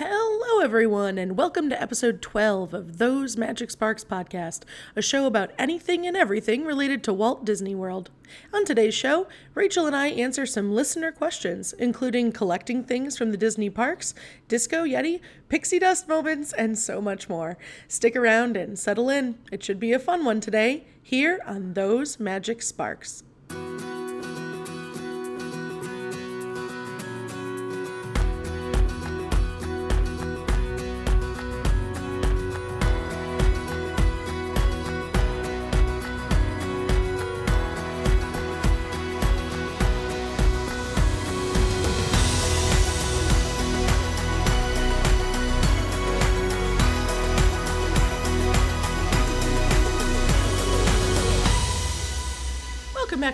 Hello, everyone, and welcome to episode 12 of Those Magic Sparks podcast, a show about anything and everything related to Walt Disney World. On today's show, Rachel and I answer some listener questions, including collecting things from the Disney parks, Disco Yeti, pixie dust moments, and so much more. Stick around and settle in. It should be a fun one today, here on Those Magic Sparks.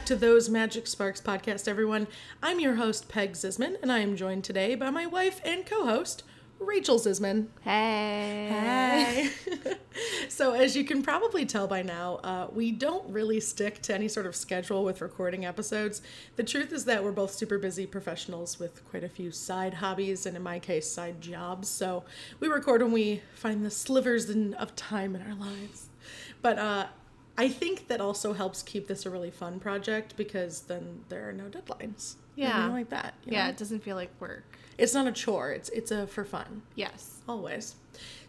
Back to Those Magic Sparks podcast, everyone. I'm your host, Peg Zisman, and I am joined today by my wife and co host, Rachel Zisman. Hey. Hi. so, as you can probably tell by now, uh, we don't really stick to any sort of schedule with recording episodes. The truth is that we're both super busy professionals with quite a few side hobbies, and in my case, side jobs. So, we record when we find the slivers in, of time in our lives. But uh, I think that also helps keep this a really fun project because then there are no deadlines. Yeah. Like that. Yeah, know? it doesn't feel like work. It's not a chore. It's it's a for fun. Yes. Always.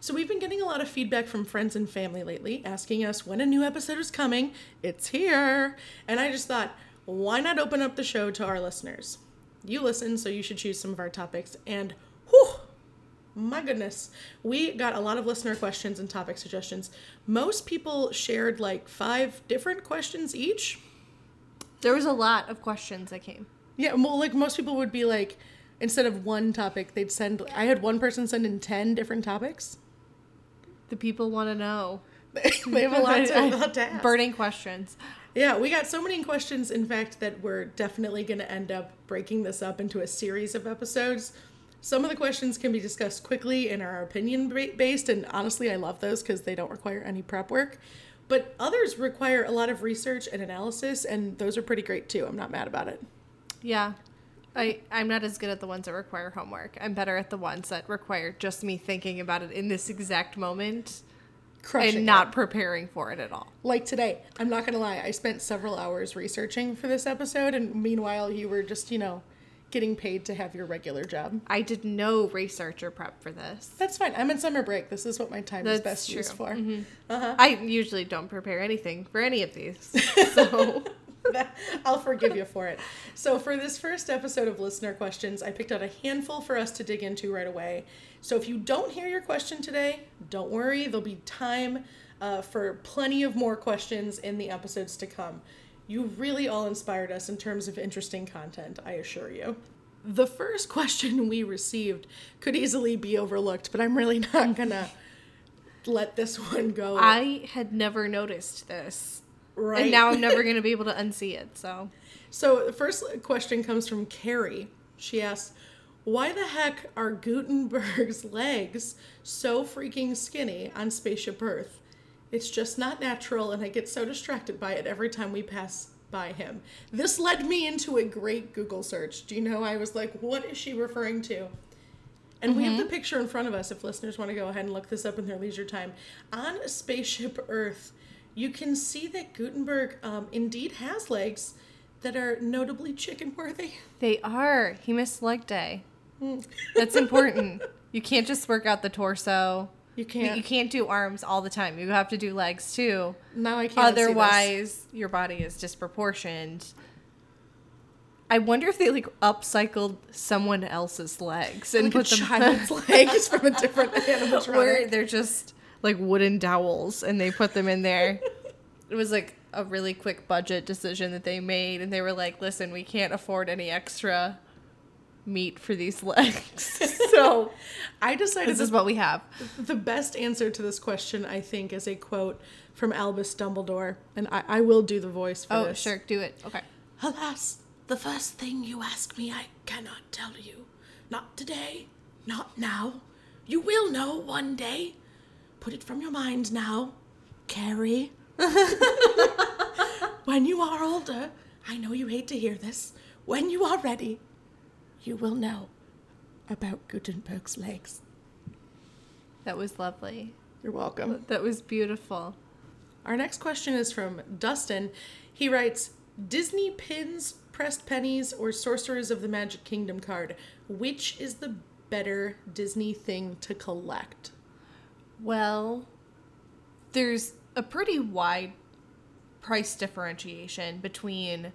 So we've been getting a lot of feedback from friends and family lately, asking us when a new episode is coming. It's here. And I just thought, why not open up the show to our listeners? You listen, so you should choose some of our topics. And whew, my goodness, we got a lot of listener questions and topic suggestions. Most people shared like five different questions each. There was a lot of questions that came. Yeah, well, like most people would be like, instead of one topic, they'd send. I had one person send in 10 different topics. The people want to know. they have a lot to, a lot to ask. Burning questions. Yeah, we got so many questions, in fact, that we're definitely going to end up breaking this up into a series of episodes. Some of the questions can be discussed quickly and are opinion based, and honestly, I love those because they don't require any prep work. But others require a lot of research and analysis, and those are pretty great too. I'm not mad about it. Yeah. I, I'm not as good at the ones that require homework. I'm better at the ones that require just me thinking about it in this exact moment Crushing and not it. preparing for it at all. like today. I'm not gonna lie. I spent several hours researching for this episode, and meanwhile, you were just, you know, getting paid to have your regular job. I did no research or prep for this. That's fine. I'm in summer break. This is what my time is That's best used true. Mm-hmm. for. I usually don't prepare anything for any of these. So I'll forgive you for it. So, for this first episode of listener questions, I picked out a handful for us to dig into right away. So, if you don't hear your question today, don't worry. There'll be time uh, for plenty of more questions in the episodes to come. You really all inspired us in terms of interesting content, I assure you. The first question we received could easily be overlooked, but I'm really not gonna let this one go. I had never noticed this. right And now I'm never to be able to unsee it. So So the first question comes from Carrie. She asks, "Why the heck are Gutenberg's legs so freaking skinny on Spaceship Earth? It's just not natural, and I get so distracted by it every time we pass by him." This led me into a great Google search. Do you know? I was like, "What is she referring to?" And we have the picture in front of us if listeners want to go ahead and look this up in their leisure time. On Spaceship Earth, you can see that Gutenberg um, indeed has legs that are notably chicken worthy. they are. He missed leg day. That's important. You can't just work out the torso. You can't. you can't do arms all the time. You have to do legs too. Now I can't. Otherwise, your body is disproportioned. I wonder if they like upcycled someone else's legs and like a put them child's legs from a different animatronic. where they're just like wooden dowels and they put them in there. it was like a really quick budget decision that they made and they were like, "Listen, we can't afford any extra meat for these legs." so, I decided this is what we have. the best answer to this question, I think, is a quote from Albus Dumbledore, and I, I will do the voice for Oh, this. sure, do it. Okay. Alas, the first thing you ask me, I cannot tell you. Not today, not now. You will know one day. Put it from your mind now, Carrie. when you are older, I know you hate to hear this. When you are ready, you will know about Gutenberg's legs. That was lovely. You're welcome. That was beautiful. Our next question is from Dustin. He writes Disney pins, pressed pennies, or Sorcerers of the Magic Kingdom card. Which is the better Disney thing to collect? Well, there's a pretty wide price differentiation between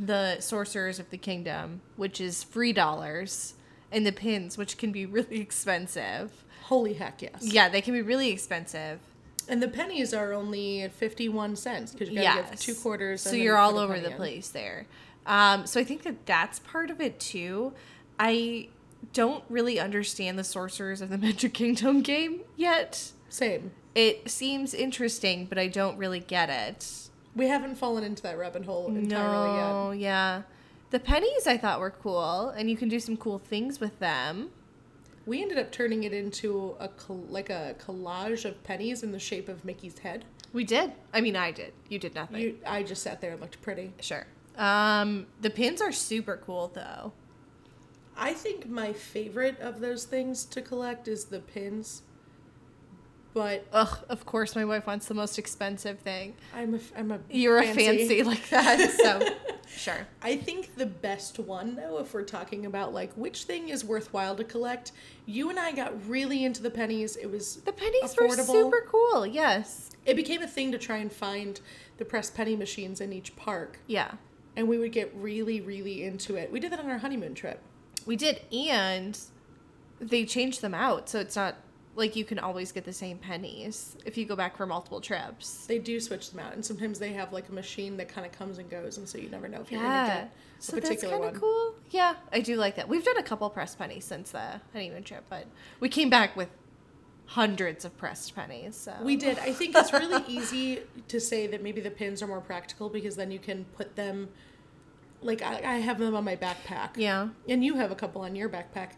the Sorcerers of the Kingdom, which is free dollars, and the pins, which can be really expensive. Holy heck, yes. Yeah, they can be really expensive. And the pennies are only 51 cents because you gotta yes. give two quarters. So you're all over the in. place there. Um, so I think that that's part of it too. I don't really understand the Sorcerers of the Magic Kingdom game yet. Same. It seems interesting, but I don't really get it. We haven't fallen into that rabbit hole entirely yet. No, yeah. The pennies I thought were cool, and you can do some cool things with them. We ended up turning it into a col- like a collage of pennies in the shape of Mickey's head. We did. I mean, I did. You did nothing. You, I just sat there and looked pretty. Sure. Um, the pins are super cool though. I think my favorite of those things to collect is the pins. But Ugh, of course, my wife wants the most expensive thing. I'm a, I'm a You're a fancy like that, so sure. I think the best one though, if we're talking about like which thing is worthwhile to collect, you and I got really into the pennies. It was The pennies were super cool. Yes. It became a thing to try and find the press penny machines in each park, Yeah. and we would get really, really into it. We did that on our honeymoon trip. We did, and they changed them out, so it's not like you can always get the same pennies if you go back for multiple trips. They do switch them out, and sometimes they have like a machine that kind of comes and goes, and so you never know if you're gonna Yeah. get a So that's particular kind one. of cool. Yeah, I do like that. We've done a couple pressed pennies since the honeymoon trip, but we came back with hundreds of pressed pennies. So We did. I think it's really easy to say that maybe the pins are more practical because then you can put them. Like I, I have them on my backpack. Yeah. And you have a couple on your backpack.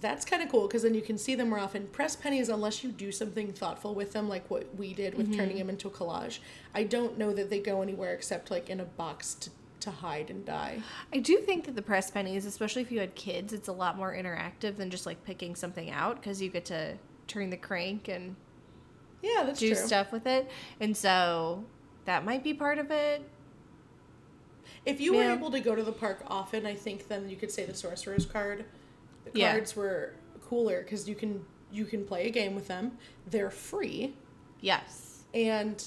That's kind of cool because then you can see them more often. Press pennies, unless you do something thoughtful with them, like what we did with turning mm-hmm. them into a collage. I don't know that they go anywhere except like in a box to, to hide and die. I do think that the press pennies, especially if you had kids, it's a lot more interactive than just like picking something out because you get to turn the crank and Yeah, that's do true. stuff with it. And so that might be part of it. If you were able to go to the park often, I think then you could say the sorcerer's card. The Yeah. cards were cooler because you can you can play a game with them. They're free, Yes. and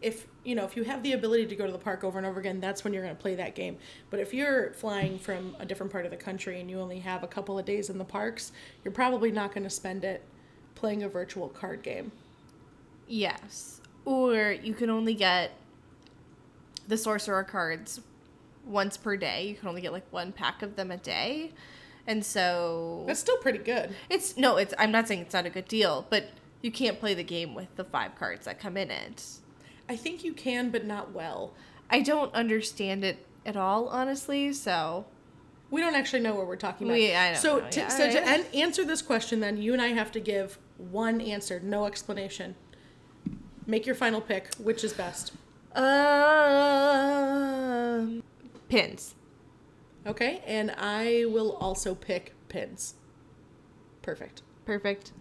if you know if you have the ability to go to the park over and over again, that's when you're going to play that game. But if you're flying from a different part of the country and you only have a couple of days in the parks, you're probably not going to spend it playing a virtual card game. Yes. Or you can only get the sorcerer cards once per day. You can only get like one pack of them a day. And so That's still pretty good. it's no, it's I'm not saying it's not a good deal, but you can't play the game with the five cards that come in it. I think you can, but not well. I don't understand it at all, honestly, so We don't actually know what we're talking about. We- I don't so know, to, yeah, so to an- answer this question, then you and I have to give one answer, no explanation. Make your final pick. Which is best? um pins. Okay, and I will also pick pins. Perfect. Perfect.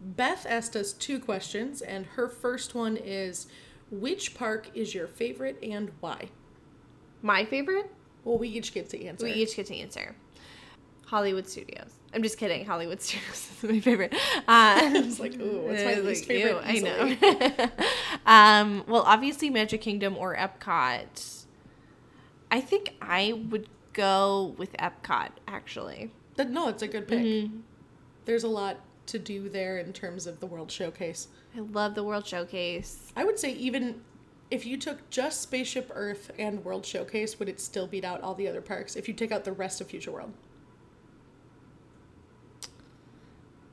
Beth asked us two questions, and her first one is, "Which park is your favorite and why?" My favorite? Well, we each get to answer. We each get to answer. Hollywood Studios. I'm just kidding. Hollywood Studios is my favorite. Uh, It's like, ooh, what's my least like, favorite? I know. um, well, obviously, Magic Kingdom or Epcot. I think I would go with Epcot, actually. That- no, it's a good pick. Mm-hmm. There's a lot to do there in terms of the World Showcase. I love the World Showcase. I would say even if you took just Spaceship Earth and World Showcase, would it still beat out all the other parks if you take out the rest of Future World?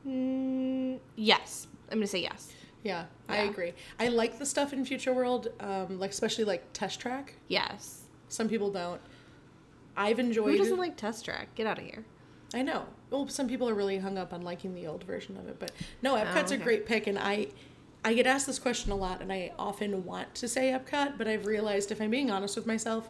Mm, yes. I'm going to say yes. Yeah, I agree. I like the stuff in Future World, um, like especially like Test Track. Yes. Some people don't. I've enjoyed. Who doesn't like Test Track? Get out of here. I know. Well, some people are really hung up on liking the old version of it, but no, Epcot's Oh, okay. a great pick, and I, I get asked this question a lot, and I often want to say Epcot, but I've realized if I'm being honest with myself,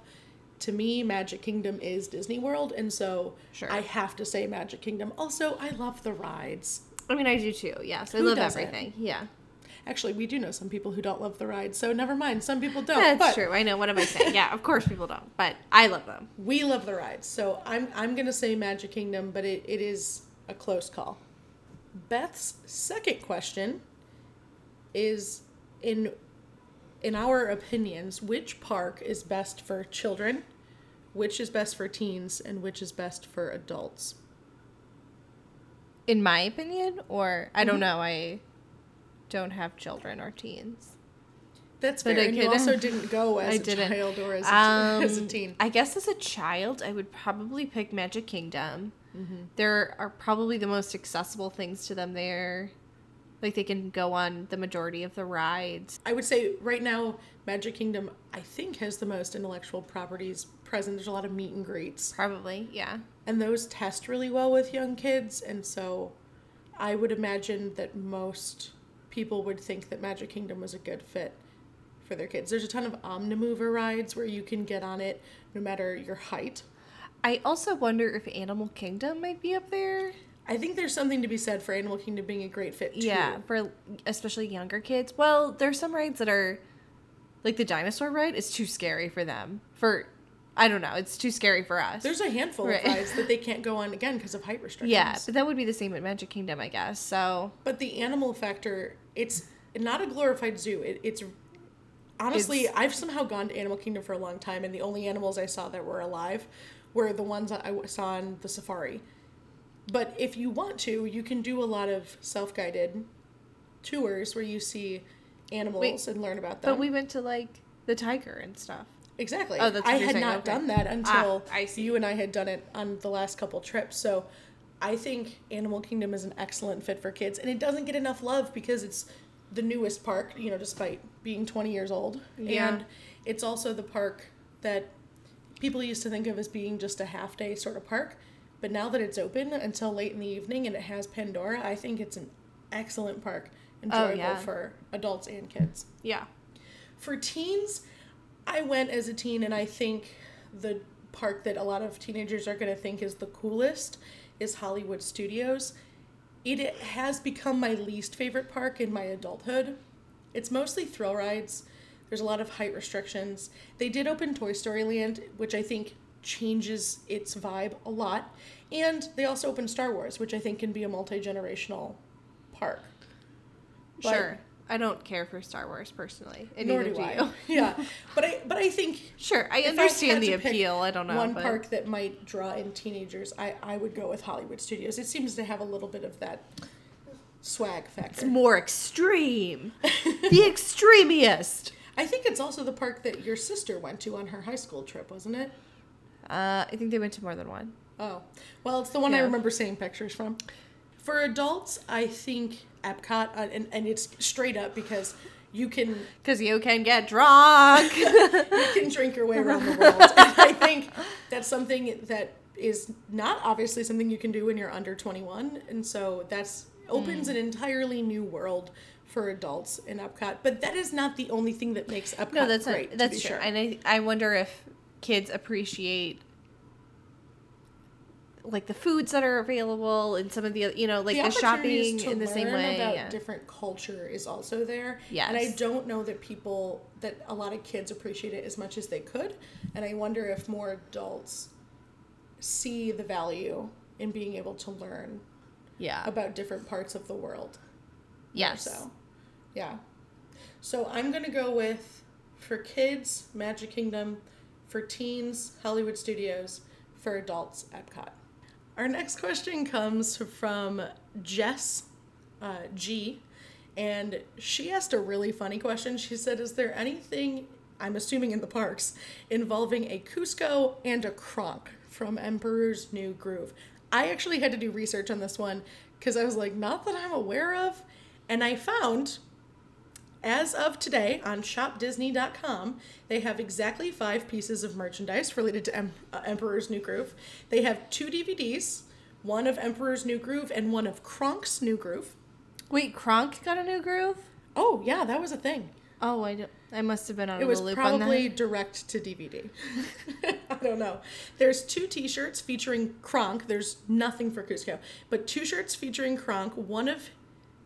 to me, Magic Kingdom is Disney World, and so Sure. I have to say Magic Kingdom. Also, I love the rides. I mean, I do too. Yes, I Who love doesn't? everything. Yeah, Actually, we do know some people who don't love the ride, so never mind. Some people don't. that's but true. I know. What am I saying? yeah, of course people don't, but I love them. We love the rides, so I'm I'm gonna say Magic Kingdom, but it, it is a close call. Beth's second question is in in our opinions, which park is best for children, which is best for teens, and which is best for adults? In my opinion, or I Mm-hmm. don't know. I don't have children or teens. That's But fair. I and you also didn't go as I a didn't. child or as a, Um, as a teen. I guess as a child, I would probably pick Magic Kingdom. Mm-hmm. There are probably the most accessible things to them there. Like they can go on the majority of the rides. I would say right now, Magic Kingdom, I think, has the most intellectual properties present. There's a lot of meet and greets. Probably, yeah. and those test really well with young kids and so i would imagine that most people would think that magic kingdom was a good fit for their kids there's a ton of omnimover rides where you can get on it no matter your height I also wonder if Animal Kingdom might be up there. i think there's something to be said for animal kingdom being a great fit too. Yeah, for especially younger kids. Well, there's some rides that are like the dinosaur ride is too scary for them. For I don't know, it's too scary for us. there's a handful Right. of rides that they can't go on again because of height restrictions yeah, but that would be the same at Magic Kingdom, I guess. So But the animal factor, it's not a glorified zoo. It, it's honestly, It's- I've somehow gone to Animal Kingdom for a long time, and the only animals I saw that were alive were the ones that I saw on the safari. But if you want to, you can do a lot of self guided tours where you see animals and learn about them. But we went to like the tiger and stuff. Exactly. Oh, that's I had saying, not okay. done that until Ah, I see. you and I had done it on the last couple trips. So I think Animal Kingdom is an excellent fit for kids, and it doesn't get enough love because it's the newest park. You know, despite being 20 years old, Yeah. and it's also the park that people used to think of as being just a half day sort of park. But now that it's open until late in the evening and it has Pandora, I think it's an excellent park, oh, enjoyable Oh, yeah. for adults and kids. Yeah. For teens, I went as a teen, and I think the park that a lot of teenagers are going to think is the coolest is Hollywood Studios. It has become my least favorite park in my adulthood. It's mostly thrill rides. There's a lot of height restrictions. They did open Toy Story Land, which I think changes its vibe a lot. And they also opened Star Wars, which I think can be a multi generational park. But- Sure. I don't care for Star Wars personally. And Nor do do I. yeah, but I but I think Sure, I understand had the appeal. I don't know. One but park that might draw in teenagers, I, I would go with Hollywood Studios. It seems to have a little bit of that swag it's factor. more extreme. the extremiest. I think it's also the park that your sister went to on her high school trip, wasn't it? Uh, I think they went to more than one. Oh, well, it's the one I remember seeing pictures from. For adults, I think Epcot, uh, and, and it's straight up because you can Because you can get drunk. you can drink your way around the world. and I think that's something that is not obviously something you can do when you're under 21. And so that's opens Hmm. an entirely new world for adults in Epcot. But that is not the only thing that makes Epcot no, that's great. not, that's true. sure. And I, I wonder if kids appreciate like the foods that are available and some of the you know like the, opportunities shopping to in the same learn way. about yeah. different culture is also there. yeah And I don't know that people that a lot of kids appreciate it as much as they could. And I wonder if more adults see the value in being able to learn yeah. about different parts of the world. Yes. So, yeah. So I'm gonna go with for kids, Magic Kingdom, for teens, Hollywood Studios, for adults, Epcot. Our next question comes from Jess uh, G, and she asked a really funny question. She said, "Is there anything?" I'm assuming in the parks, involving a Kuzco and a Kronk from Emperor's New Groove. I actually had to do research on this one because I was like, not that I'm aware of. And I found, as of today, on shopdisney.com, they have exactly five pieces of merchandise related to em- uh, Emperor's New Groove. They have two DVDs, one of Emperor's New Groove and one of Kronk's New Groove. Wait, Kronk got a new groove? Oh, yeah, that was a thing. Oh, I don't. I must have been out It of was the loop probably direct to DVD. I don't know. There's two T-shirts featuring Kronk. There's nothing for Kuzco, but two shirts featuring Kronk. One of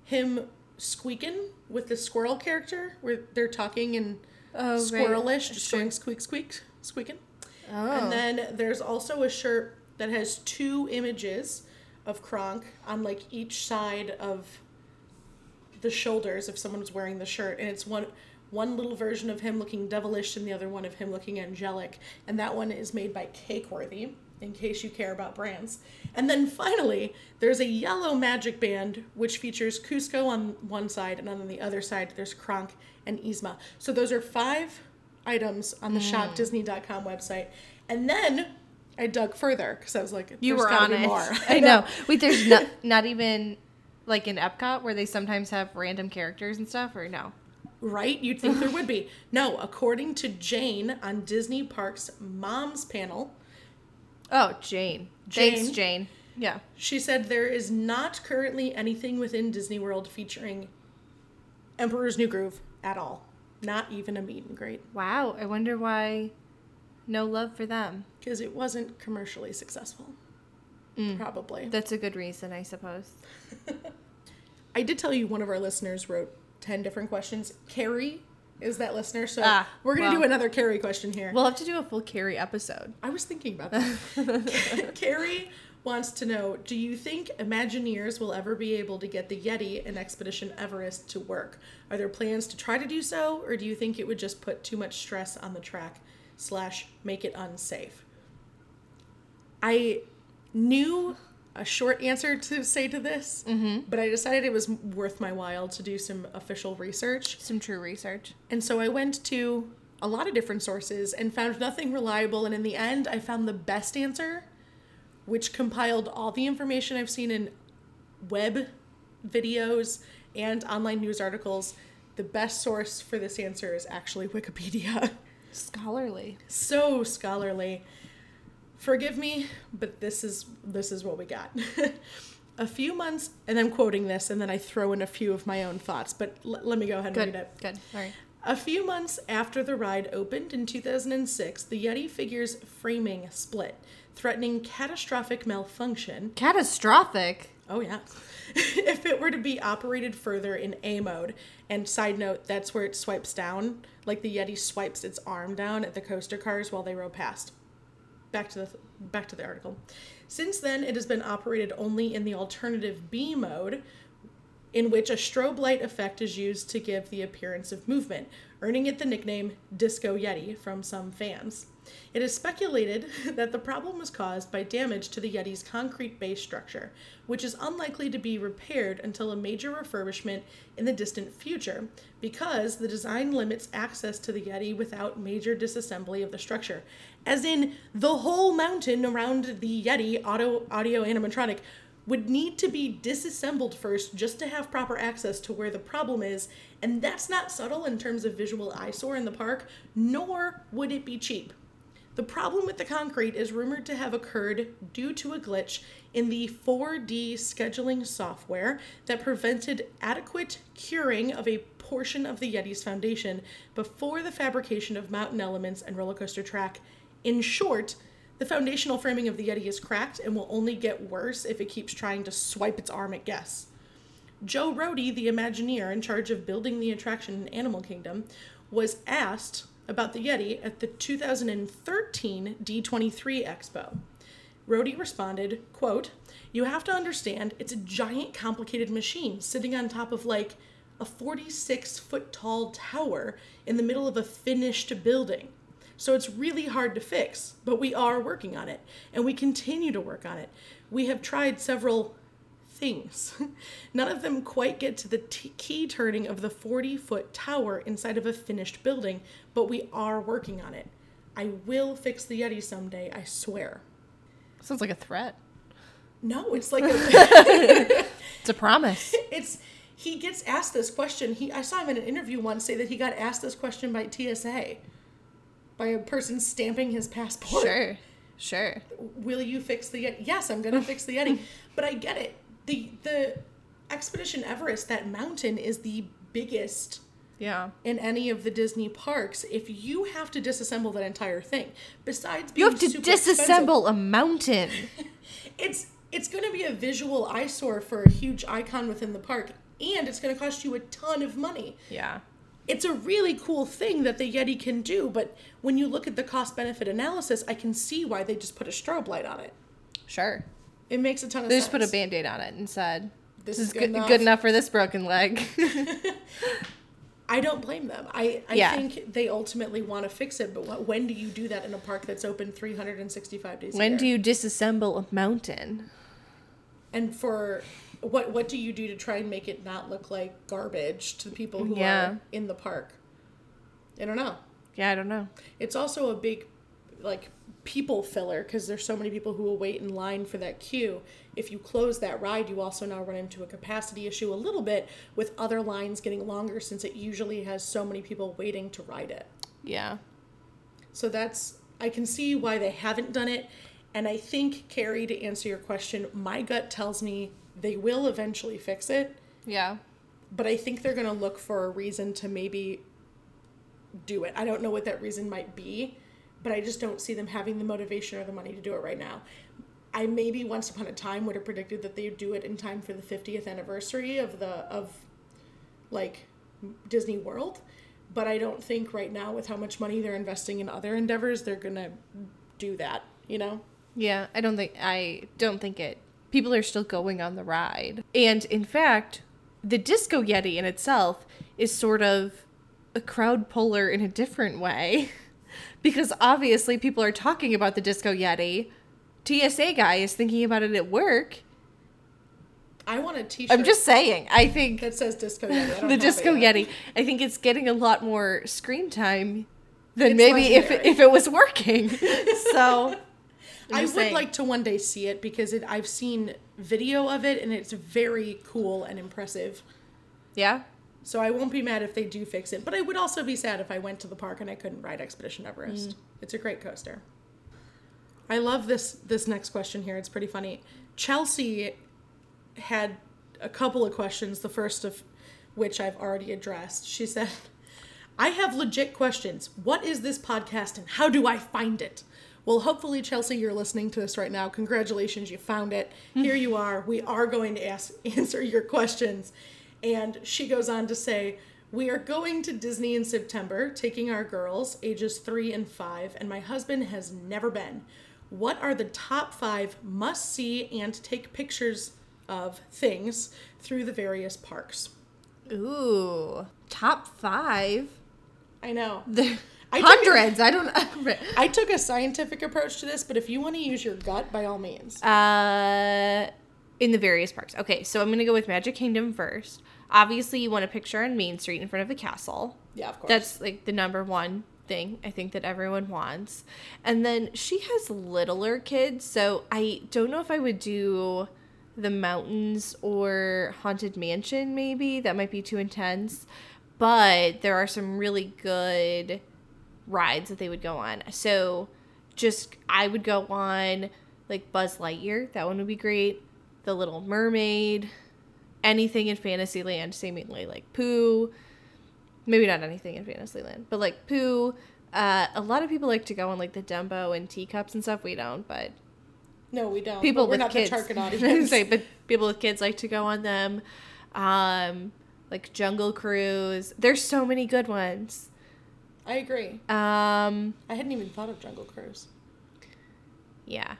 him squeaking with the squirrel character, where they're talking in Oh, right. squirrelish, just Sure. going squeak, squeak, squeaking. Oh. And then there's also a shirt that has two images of Kronk on like each side of the shoulders if someone's wearing the shirt and it's one one little version of him looking devilish and the other one of him looking angelic and that one is made by Cakeworthy in case you care about brands. And then finally, there's a yellow magic band which features Kuzco on one side and on the other side there's Kronk and Yzma. So those are five items on the shopdisney.com mm. website. And then I dug further because I was like, you were on it. More. I know. Wait, there's not not even like in Epcot where they sometimes have random characters and stuff, or no? Right? You'd think there would be. No, according to Jane on Disney Parks Moms panel, Oh, Jane. Jane. Thanks, Jane. Yeah. she said there is not currently anything within Disney World featuring Emperor's New Groove at all. Not even a meet and greet. Wow. I wonder why. No love for them. Because it wasn't commercially successful. Mm. Probably. That's a good reason, I suppose. I did tell you one of our listeners wrote 10 different questions. Carrie is that listener. So Ah, we're going to well. do another Carrie question here. We'll have to do a full Carrie episode. I was thinking about that. Carrie wants to know Do you think Imagineers will ever be able to get the Yeti and Expedition Everest to work? Are there plans to try to do so, or do you think it would just put too much stress on the track slash make it unsafe? I knew a short answer to say to this, mm-hmm. but I decided it was worth my while to do some official research. Some true research. And so I went to a lot of different sources and found nothing reliable. And in the end, I found the best answer, which compiled all the information I've seen in web videos and online news articles. The best source for this answer is actually Wikipedia. Scholarly. so scholarly. Forgive me, but this is this is what we got. a few months, and I'm quoting this, and then I throw in a few of my own thoughts. But l- let me go ahead and Good. read it. Good. All right. A few months after the ride opened in 2006, the Yeti figure's framing split, threatening catastrophic malfunction. Catastrophic. Oh, yeah. if it were to be operated further in A mode. And side note, that's where it swipes down, like the Yeti swipes its arm down at the coaster cars while they row past. Back to the back to the article. Since then, it has been operated only in the alternative B mode, in which a strobe light effect is used to give the appearance of movement, earning it the nickname Disco Yeti from some fans. It is speculated that the problem was caused by damage to the Yeti's concrete base structure, which is unlikely to be repaired until a major refurbishment in the distant future, because the design limits access to the Yeti without major disassembly of the structure. As in, the whole mountain around the Yeti auto, audio animatronic would need to be disassembled first just to have proper access to where the problem is, and that's not subtle in terms of visual eyesore in the park, nor would it be cheap. The problem with the concrete is rumored to have occurred due to a glitch in the 4D scheduling software that prevented adequate curing of a portion of the Yeti's foundation before the fabrication of mountain elements and roller coaster track. In short, the foundational framing of the Yeti is cracked and will only get worse if it keeps trying to swipe its arm at guests. Joe Rohde, the Imagineer in charge of building the attraction in Animal Kingdom, was asked about the Yeti at the 2013 D23 Expo. Rohde responded, quote, You have to understand it's a giant complicated machine sitting on top of like a 46 foot tall tower in the middle of a finished building. So it's really hard to fix, but we are working on it and we continue to work on it. We have tried several things. None of them quite get to the t- key turning of the 40 foot tower inside of a finished building, but we are working on it. I will fix the Yeti someday, I swear. Sounds like a threat. No, it's like a, It's a promise. it's he gets asked this question. He I saw him in an interview once say that he got asked this question by TSA by a person stamping his passport. sure. Sure. will you fix the Yeti? Yes, I'm gonna fix the Yeti. But I get it. The the Expedition Everest, that mountain is the biggest Yeah. in any of the Disney parks if you have to disassemble that entire thing. Besides You have to disassemble a mountain. it's it's going to be a visual eyesore for a huge icon within the park and it's going to cost you a ton of money. yeah. It's a really cool thing that the Yeti can do, but when you look at the cost benefit analysis, I can see why they just put a strobe light on it. Sure. It makes a ton of They sense. They just put a band aid on it and said, This This, is is good good, enough." good enough for this broken leg. I don't blame them. I, I Yeah. think they ultimately want to fix it, but wh- when do you do that in a park that's open 365 days a when do you disassemble a mountain? And for what what do you do to try and make it not look like garbage to the people who Yeah. are in the park? I don't know. Yeah, I don't know. It's also a big like people filler because there's so many people who will wait in line for that queue. If you close that ride, you also now run into a capacity issue a little bit with other lines getting longer since it usually has so many people waiting to ride it. Yeah. So that's I can see why they haven't done it. And I think Carrie, to answer your question, my gut tells me they will eventually fix it, Yeah. but I think they're gonna look for a reason to maybe do it. I don't know what that reason might be, but I just don't see them having the motivation or the money to do it right now. I maybe once upon a time would have predicted that they would do it in time for the 50th anniversary of the of like Disney World, but I don't think right now with how much money they're investing in other endeavors they're going to do that, you know? Yeah, I don't think I don't think it. People are still going on the ride. And in fact, the Disco Yeti in itself is sort of a crowd puller in a different way. because obviously people are talking about the Disco Yeti. TSA guy is thinking about it at work. I want a t-shirt I'm just saying. I think that says Disco Yeti. I don't the Disco. Yeti. I think it's getting a lot more screen time than It's maybe if it, if it was working. so I'm I would saying. like to one day see it because it, I've seen video of it and it's very cool and impressive. yeah. So I won't be mad if they do fix it, but I would also be sad if I went to the park and I couldn't ride Expedition Everest. Mm. It's a great coaster. I love this this next question here. It's pretty funny. Chelsea had a couple of questions, the first of which I've already addressed. She said, "I have legit questions. What is this podcast and how do I find it?" Well, hopefully, Chelsea, you're listening to this right now. Congratulations, you found it. Mm-hmm. Here you are. We are going to ask, answer your questions. And she goes on to say, We are going to Disney in September, taking our girls, ages three and five, and my husband has never been. What are the top five must see and take pictures of things through the various parks? Ooh, top five. I know. I hundreds. I don't. I took a scientific approach to this, but if you want to use your gut, by all means. uh, in the various parks. Okay, so I'm gonna go with Magic Kingdom first. Obviously, you want a picture on Main Street in front of the castle. Yeah, of course. That's like the number one thing I think that everyone wants. And then she has littler kids, so I don't know if I would do the mountains or haunted mansion maybe that might be too intense but there are some really good rides that they would go on so just i would go on like buzz lightyear that one would be great the little mermaid anything in fantasyland seemingly like pooh maybe not anything in fantasyland but like pooh uh, a lot of people like to go on like the dumbo and teacups and stuff we don't but no, we don't. people we're with not kids. the target I was gonna audience. say, but people with kids like to go on them. Um, like Jungle Cruise. There's so many good ones. I agree. Um, I hadn't even thought of Jungle Cruise. yeah.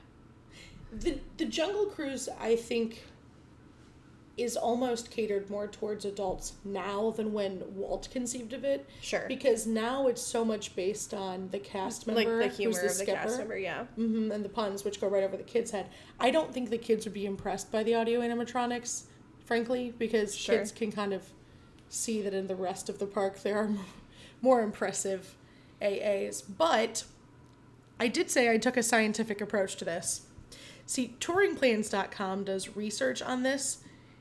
The the Jungle Cruise, I think, is almost catered more towards adults now than when Walt conceived of it. Sure. Because now it's so much based on the cast member, like the humor who's the of the skipper, cast member, yeah. hmm and the puns, which go right over the kids' head. I don't think the kids would be impressed by the audio animatronics, frankly, because Sure. kids can kind of see that in the rest of the park there are more impressive AAs. But I did say I took a scientific approach to this. See, touringplans.com does research on this,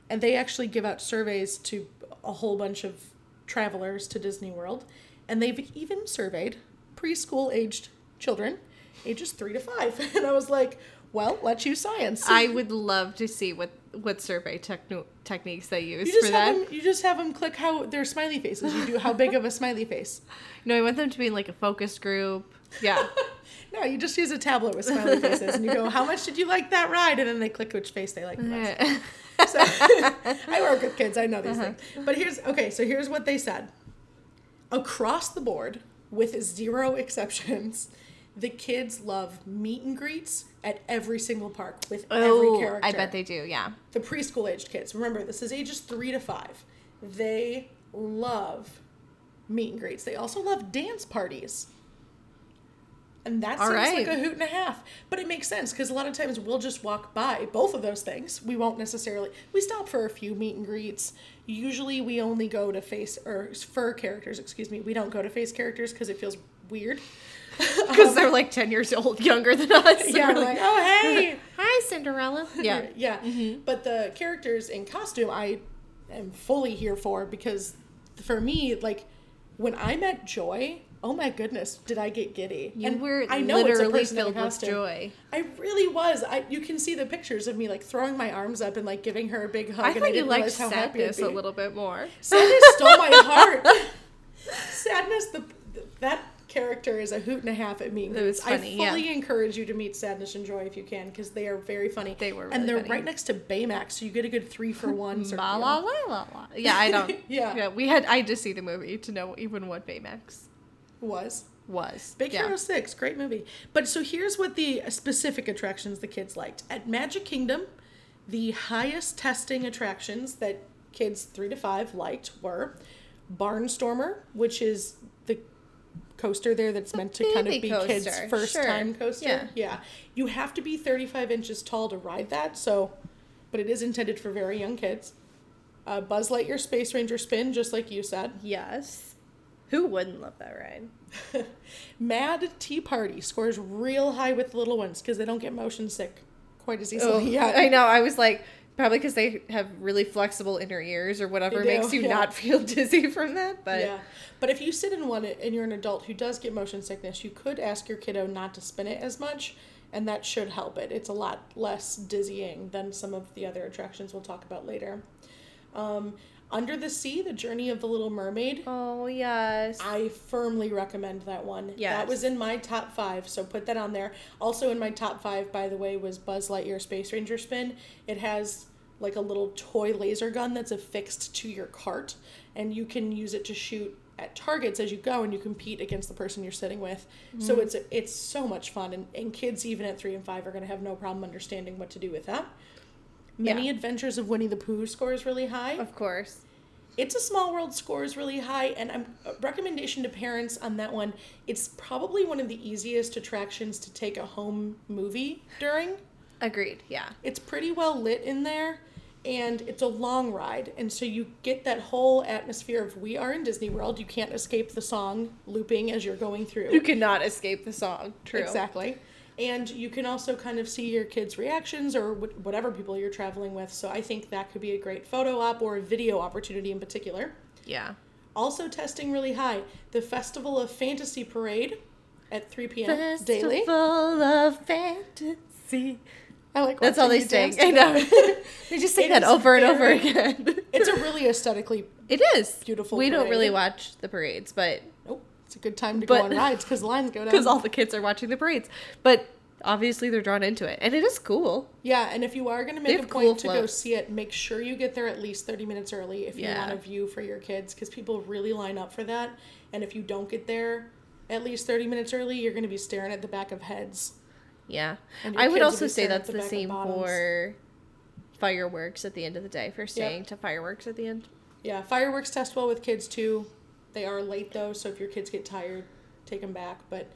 and they actually give out surveys to a whole bunch of travelers to Disney World, and they've even surveyed preschool aged children, ages three to five. And I was like, well, let's use science. I would love to see what what survey techno- techniques they use You just for have that. them. You just have them click how their smiley faces. You do how big of a smiley face. No, I want them to be in like a focus group. Yeah. No, you just use a tablet with smiley faces, and you go, "How much did you like that ride?" And then they click which face they like the most. So, I work with kids. I know these Uh-huh. things. But here's okay. So here's what they said. Across the board, with zero exceptions, the kids love meet and greets at every single park with every oh, character. I bet they do. Yeah. the preschool aged kids. Remember, this is ages three to five. They love meet and greets. They also love dance parties. And that All seems right. like a hoot and a half. But it makes sense because a lot of times we'll just walk by both of those things. We won't necessarily, we stop for a few meet and greets. Usually we only go to face, or fur characters, excuse me. We don't go to face characters because it feels weird. Because um, they're like 10 years old, younger than us. yeah, We're we're like, oh, hey. Hi, Cinderella. Yeah. yeah. Mm-hmm. But the characters in costume, I am fully here for because for me, like when I met Joy, oh my goodness, did I get giddy? You And were I know it's literally in a filled with joy. I really was. I you can see the pictures of me like throwing my arms up and like giving her a big hug. I and thought you didn't liked realize how happy sadness a little bit more. Sadness stole my heart. Sadness, the that character is a hoot and a half at me. Was funny, I yeah. fully encourage you to meet Sadness and Joy if you can, because they are very funny. They were and they're funny. right next to Baymax, so you get a good three for one. sort La la la la la. Yeah, I don't. Yeah. Yeah, we had. I had to see the movie to know even what Baymax Was was. Big yeah. Hero Six, great movie. But so here's what the specific attractions the kids liked at Magic Kingdom. The highest testing attractions that kids three to five liked were Barnstormer, which is coaster there that's meant to kind of be kids' first sure. time coaster. Yeah. You have to be 35 inches tall to ride that, so, but it is intended for very young kids. Uh, Buzz Lightyear Space Ranger Spin, just like you said. Yes. Who wouldn't love that ride? Mad Tea Party scores real high with little ones because they don't get motion sick quite as easily. Oh, yet. I know. I was like, probably because they have really flexible inner ears or whatever makes you yeah. not feel dizzy from that. But yeah. But if you sit in one and you're an adult who does get motion sickness, you could ask your kiddo not to spin it as much, and that should help it. It's a lot less dizzying than some of the other attractions we'll talk about later. Um, Under the Sea, The Journey of the Little Mermaid. oh yes, I firmly recommend that one. That was in my top five, so put that on there. Also in my top five, by the way, was Buzz Lightyear Space Ranger Spin. It has like a little toy laser gun that's affixed to your cart, and you can use it to shoot at targets as you go, and you compete against the person you're sitting with. So mm-hmm. it's it's so much fun, and, and kids even at three and five are going to have no problem understanding what to do with that. Many Yeah. Adventures of Winnie the Pooh scores really high. of course. It's a Small World scores really high, and I'm, a recommendation to parents on that one. It's probably one of the easiest attractions to take a home movie during. Agreed. Yeah. It's pretty well lit in there, and it's a long ride, and so you get that whole atmosphere of we are in Disney World. You can't escape the song looping as you're going through. You cannot escape the song. True. Exactly. And you can also kind of see your kids' reactions or whatever people you're traveling with. So I think that could be a great photo op or a video opportunity in particular. Yeah. Also testing really high, the Festival of Fantasy Parade at 3 p.m. daily. Festival of Fantasy. I like That's all they sing. I know. they just sing It that over and over again. It's a really aesthetically. it is Beautiful We don't really watch the parades, but Oh, it's a good time to But- go on rides because lines go down. because all the kids are watching the parades, but obviously they're drawn into it, and it is cool. Yeah, and if you are going to make a point cool to go see it, make sure you get there at least 30 minutes early if you want a view for your kids because people really line up for that. And if you don't get there at least 30 minutes early, you're going to be staring at the back of heads. Yeah, I would also say that's the same for fireworks at the end of the day. For staying to fireworks at the end. Yeah, fireworks test well with kids too. They are late though, so if your kids get tired, take them back. But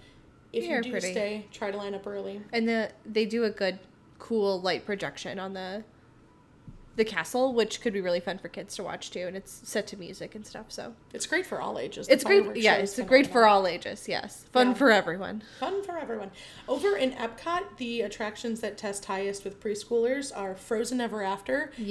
if They're you do pretty. stay, try to line up early. And the they do a good cool light projection on the the castle, which could be really fun for kids to watch too, and it's set to music and stuff. So It's great for all ages. The it's great. Yeah, it's great for all ages. Yes, fun Yeah. for everyone. Fun for everyone. Over in Epcot, the attractions that test highest with preschoolers are Frozen Ever After. And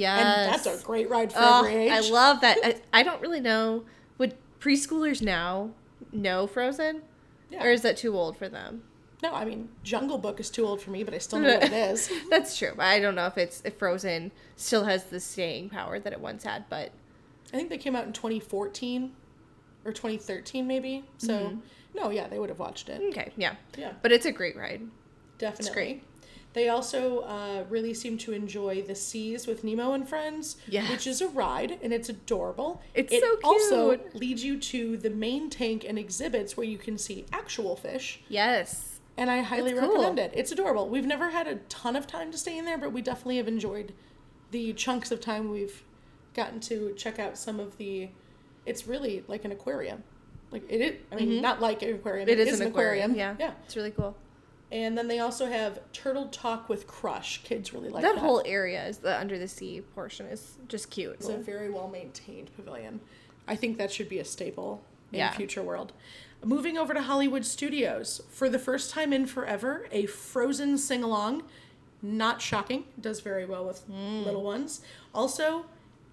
that's a great ride for Oh, every age. I love that. I, I don't really know. Would preschoolers now know Frozen, Yeah. or is that too old for them? No, I mean Jungle Book is too old for me, but I still know what it is. That's true. I don't know if it's if Frozen still has the staying power that it once had, but I think they came out in 2014 or 2013 maybe. So Mm-hmm. no, yeah, they would have watched it. okay, yeah. Yeah. But it's a great ride. Definitely. great. They also uh, really seem to enjoy the seas with Nemo and Friends, Yes. which is a ride and it's adorable. It's it so also leads you to the main tank and exhibits where you can see actual fish, Yes. And I highly cool. recommend it. It's adorable. We've never had a ton of time to stay in there, but we definitely have enjoyed the chunks of time we've gotten to check out some of the. It's really like an aquarium. Like it is, I mean, not like an aquarium. Mm-hmm. It is, an aquarium. Yeah, Yeah. It's really cool. and then they also have Turtle Talk with Crush. Kids really like that, that. whole area is the under the sea portion is just cute. It's a very well maintained pavilion. I think that should be a staple in Yeah. future world. Moving over to Hollywood Studios, for the first time in forever, a Frozen sing along. Not shocking, does very well with Hmm. little ones. Also,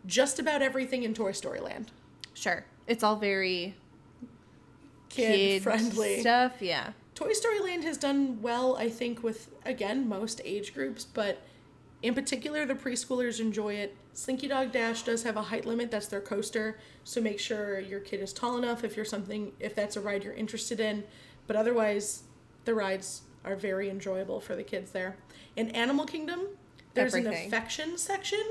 just about everything in Toy Story Land. Sure. It's all very Kid friendly. stuff. Yeah. Toy Story Land has done well, I think, with again most age groups, but in particular, the preschoolers enjoy it. Slinky Dog Dash does have a height limit; that's their coaster. So make sure your kid is tall enough if you're something if that's a ride you're interested in. But otherwise, the rides are very enjoyable for the kids there. In Animal Kingdom, there's an affection section,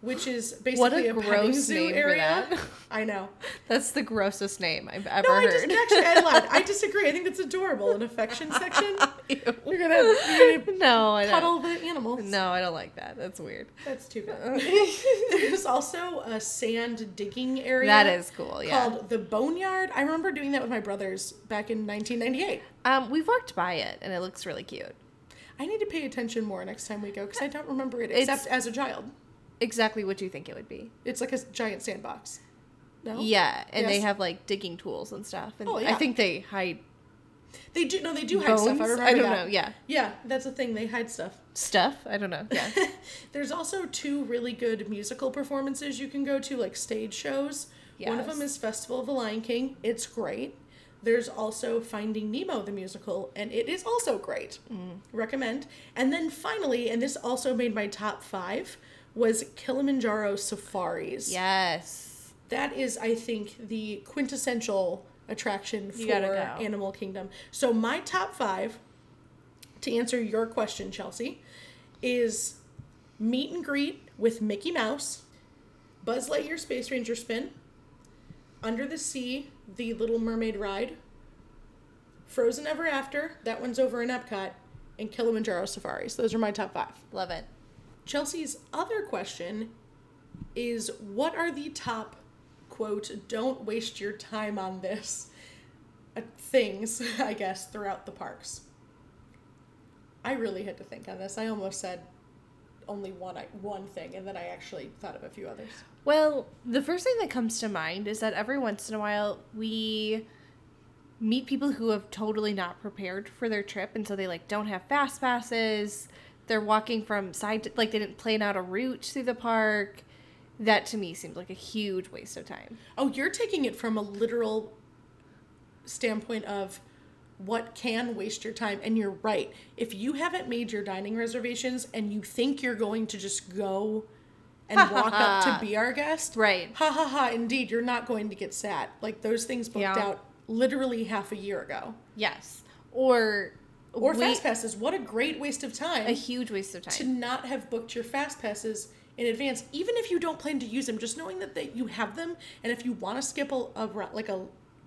which is basically a a, gross zoo name for area. that. I know. That's the grossest name I've ever No, I heard. just actually I lied. I disagree. I think that's adorable. An affection section. You're gonna, you're gonna no, I don't. cuddle the animals. No, I don't like that. That's weird. That's too bad. There's also a sand digging area. That is cool. Yeah. Called the Boneyard. I remember doing that with my brothers back in 1998. Um, we've walked by it and it looks really cute. I need to pay attention more next time we go because I don't remember it It's- except as a child. Exactly what you think it would be. It's like a giant sandbox. No. Yeah, and they have like digging tools and stuff. And Oh, I think they hide They do. No, they do hide stuff. I bones. remember I don't that. know. Yeah, Yeah, that's a thing. They hide stuff. stuff. I don't know. Yeah. There's also two really good musical performances you can go to, like stage shows. One of them is Festival of the Lion King. It's great. There's also Finding Nemo the musical, and it is also great. Mm. Recommend. And then finally, and this also made my top five, was Kilimanjaro Safaris. yes. That is, I think, the quintessential attraction for go. Animal Kingdom. So my top five, to answer your question, Chelsea, is meet and greet with Mickey Mouse, Buzz Lightyear Space Ranger spin, Under the Sea, the Little Mermaid ride, Frozen Ever After, that one's over in Epcot, and Kilimanjaro Safaris. Those are my top five. Love it. Chelsea's other question is what are the top quote don't waste your time on this uh, things i guess throughout the parks? I really had to think on this. I almost said only one one thing and then i actually thought of a few others. Well, the first thing that comes to mind is that every once in a while we meet people who have totally not prepared for their trip and so they like don't have fast passes. They're walking from side to like they didn't plan out a route through the park. That to me seems like a huge waste of time. oh you're taking it from a literal standpoint of what can waste your time and you're right if you haven't made your dining reservations and you think you're going to just go and Ha, ha, walk up to be our guest Right. ha ha ha indeed you're not going to get sat like those things booked Yeah. out literally half a year ago Yes. Or or we- fast passes what a great waste of time a huge waste of time to not have booked your fast passes in advance even if you don't plan to use them just knowing that they, you have them and if you want to skip a, a like a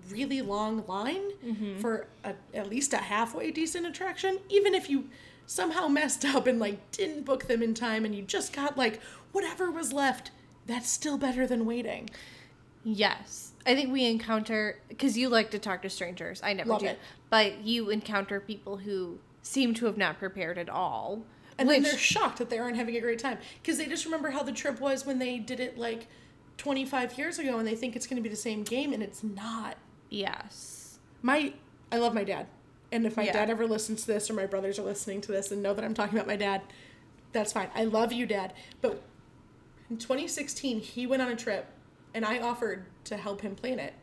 really long line Mm-hmm. for a, at least a halfway decent attraction even if you somehow messed up and like didn't book them in time and you just got like whatever was left that's still better than waiting Yes. I think we encounter because you like to talk to strangers. I never Love do. it. But you encounter people who seem to have not prepared at all. and then they're shocked that they aren't having a great time because they just remember how the trip was when they did it like 25 years ago and they think it's going to be the same game and it's not yes. my i love my dad and if my Yeah. dad ever listens to this or my brothers are listening to this and know that i'm talking about my dad that's fine i love you dad but in 2016 he went on a trip and i offered to help him plan it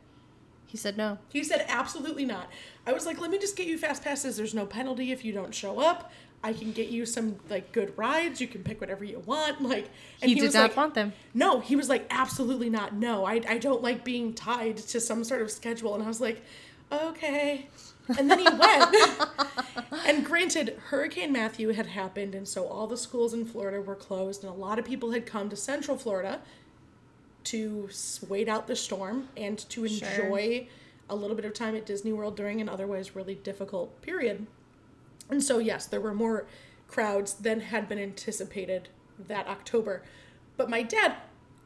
He said no. He said absolutely not. I was like, let me just get you fast passes. There's no penalty if you don't show up. I can get you some like good rides. You can pick whatever you want. Like and He, did was not like, want them. No, he was like, absolutely not. No, I, I don't like being tied to some sort of schedule. And I was like, okay. And then he went. and granted, Hurricane Matthew had happened, and so all the schools in Florida were closed, and a lot of people had come to Central Florida to wait out the storm and to Sure. enjoy a little bit of time at Disney World during an otherwise really difficult period. And so, yes, there were more crowds than had been anticipated that October. But my dad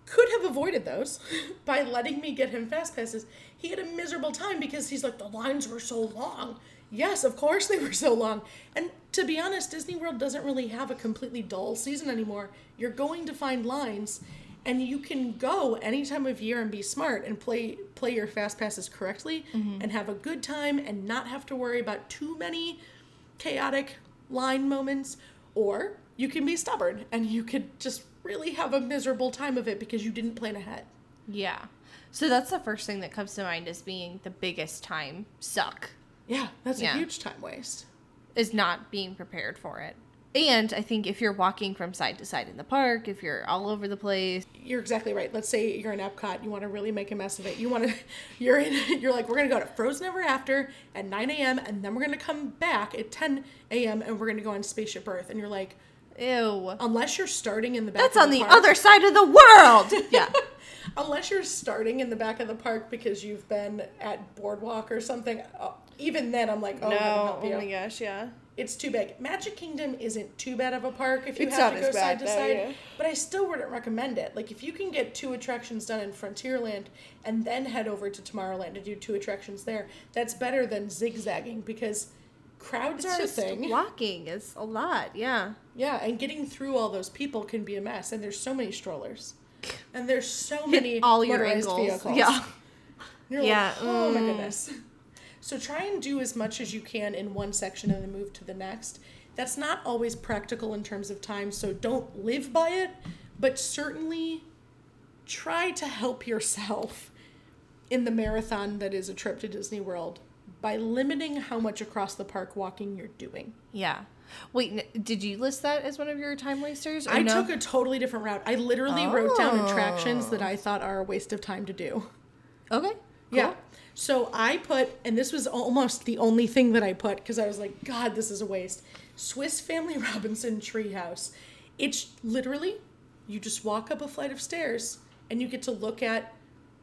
could have avoided those by letting me get him fast passes. He had a miserable time because he's like, the lines were so long. Yes, of course they were so long. And to be honest, Disney World doesn't really have a completely dull season anymore. You're going to find lines and you can go any time of year and be smart and play play your fast passes correctly mm-hmm. and have a good time and not have to worry about too many chaotic line moments or you can be stubborn and you could just really have a miserable time of it because you didn't plan ahead. Yeah. So that's the first thing that comes to mind as being the biggest time suck Yeah, that's Yeah. a huge time waste. is not being prepared for it. And I think if you're walking from side to side in the park, if you're all over the place, You're exactly right. Let's say you're in Epcot, you want to really make a mess of it. You want to, you're in, you're like, we're gonna go to Frozen Ever After at 9 a.m. and then we're gonna come back at 10 a.m. and we're gonna go on Spaceship Earth. And you're like, ew. unless you're starting in the back, That's on the park- other side of the world. yeah. unless you're starting in the back of the park because you've been at Boardwalk or something. uh, even then, I'm like, oh, heaven help you. gosh, yeah. It's too big. Magic Kingdom isn't too bad of a park if you It's have to go side to side. yeah. But I still wouldn't recommend it. Like if you can get two attractions done in Frontierland and then head over to Tomorrowland to do two attractions there, that's better than zigzagging because crowds It's are a thing. walking is a lot. Yeah. Yeah, and getting through all those people can be a mess. And there's so many strollers. And there's so many all your angles. vehicles. Yeah. You're Yeah, like, oh my mm. goodness. So try and do as much as you can in one section and then move to the next. That's not always practical in terms of time, so don't live by it, but certainly try to help yourself in the marathon that is a trip to Disney World by limiting how much across the park walking you're doing. Yeah. Wait, did you list that as one of your time wasters? or I no? took a totally different route. I literally wrote down oh. attractions Oh. that I thought are a waste of time to do. Okay. Yeah. So I put, and this was almost the only thing that I put because I was like, God, this is a waste. Swiss Family Robinson Treehouse. It's literally, you just walk up a flight of stairs and you get to look at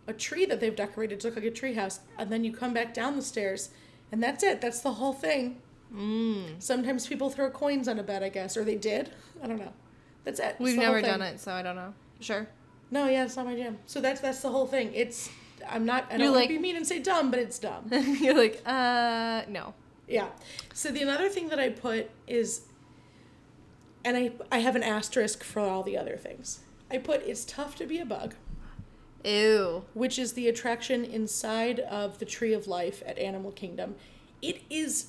a tree that they've decorated to look like a treehouse, and then you come back down the stairs, and that's it. That's the whole thing. Mm. Sometimes people throw coins on a bed, I guess, or they did. I don't know. That's it. We've never done it, so I don't know. Sure. No, yeah, it's not my jam. So that's that's the whole thing. It's I'm not. I don't You're want like- to be mean and say dumb, but it's dumb. You're like, uh, no. Yeah. So the another thing that I put is, and I I have an asterisk for all the other things. I put it's tough to be a bug, Ew. which is the attraction inside of the Tree of Life at Animal Kingdom. It is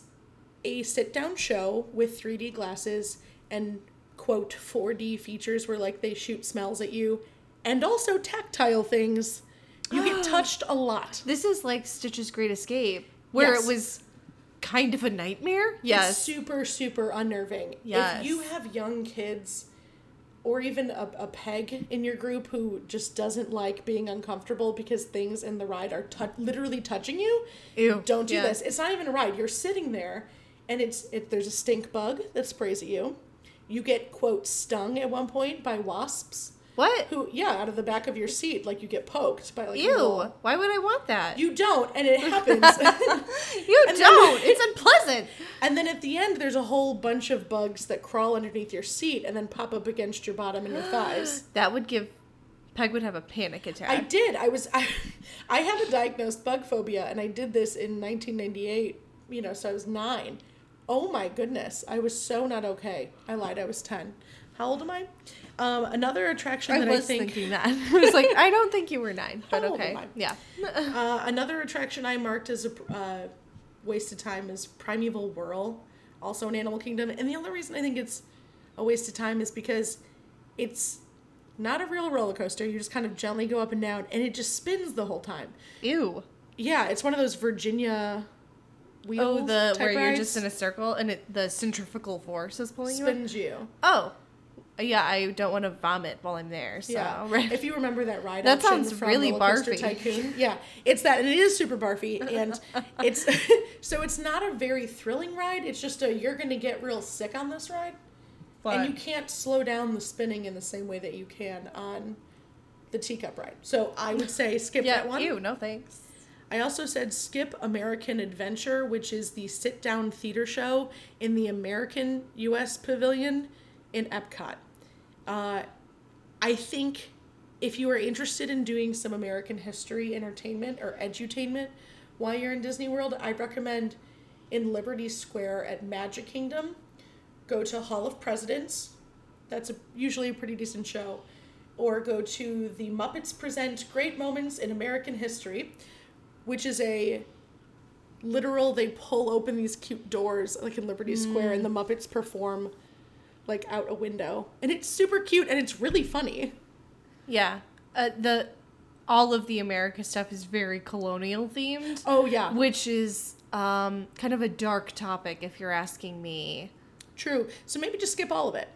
a sit down show with 3D glasses and quote 4D features where like they shoot smells at you, and also tactile things. You get touched a lot. This is like Stitch's Great Escape, where Yes. it was kind of a nightmare. It's Yes. super, super unnerving. Yes. If you have young kids or even a, a peg in your group who just doesn't like being uncomfortable because things in the ride are tou- literally touching you, Ew. don't do Yeah. this. It's not even a ride. You're sitting there and it's it, there's a stink bug that sprays at you. You get quote stung at one point by wasps What? who yeah, out of the back of your seat like you get poked by like a Ew. little- Why would I want that? You don't and it happens. You And don't. it's unpleasant. And then at the end, there's a whole bunch of bugs that crawl underneath your seat and then pop up against your bottom and your thighs. That would give. Peg would have a panic attack. I did. I was. I, I have a diagnosed bug phobia, and I did this in 1998. You know, so I was nine. Oh my goodness, I was so not okay. I lied. I was ten. How old am I? Um, another attraction I that was I think. thinking that. I was like, I don't think you were nine, but okay. Yeah. Uh, another attraction I marked as a uh, waste of time is Primeval Whirl, also in Animal Kingdom. And the only reason I think it's a waste of time is because it's not a real roller coaster. You just kind of gently go up and down, and it just spins the whole time. Ew. Yeah, it's one of those Virginia wheel Oh, the where you're just in a circle and it, the centrifugal force is pulling you. spins you. Oh, yeah. I don't want to vomit while I'm there. So Yeah. right. If you remember that ride, That option sounds from really barfy. Tycoon. Yeah, it's that, and it is super barfy, and it's so it's not a very thrilling ride. It's just a you're gonna get real sick on this ride, and you can't slow down the spinning in the same way that you can on the teacup ride. So I would say skip yeah. that one. Ew. No thanks. I also said skip American Adventure, which is the sit down theater show in the American US Pavilion in Epcot. Uh, I think if you are interested in doing some American history entertainment or edutainment while you're in Disney World, I recommend in Liberty Square at Magic Kingdom, go to Hall of Presidents. That's a, usually a pretty decent show. Or go to the Muppets Present Great Moments in American History, which is a literal, they pull open these cute doors like in Liberty Square and the Muppets perform like out a window. And it's super cute and it's really funny. Yeah. Uh, the all of the America stuff is very colonial themed, Oh, yeah. which is um, kind of a dark topic if you're asking me. True. So maybe just skip all of it.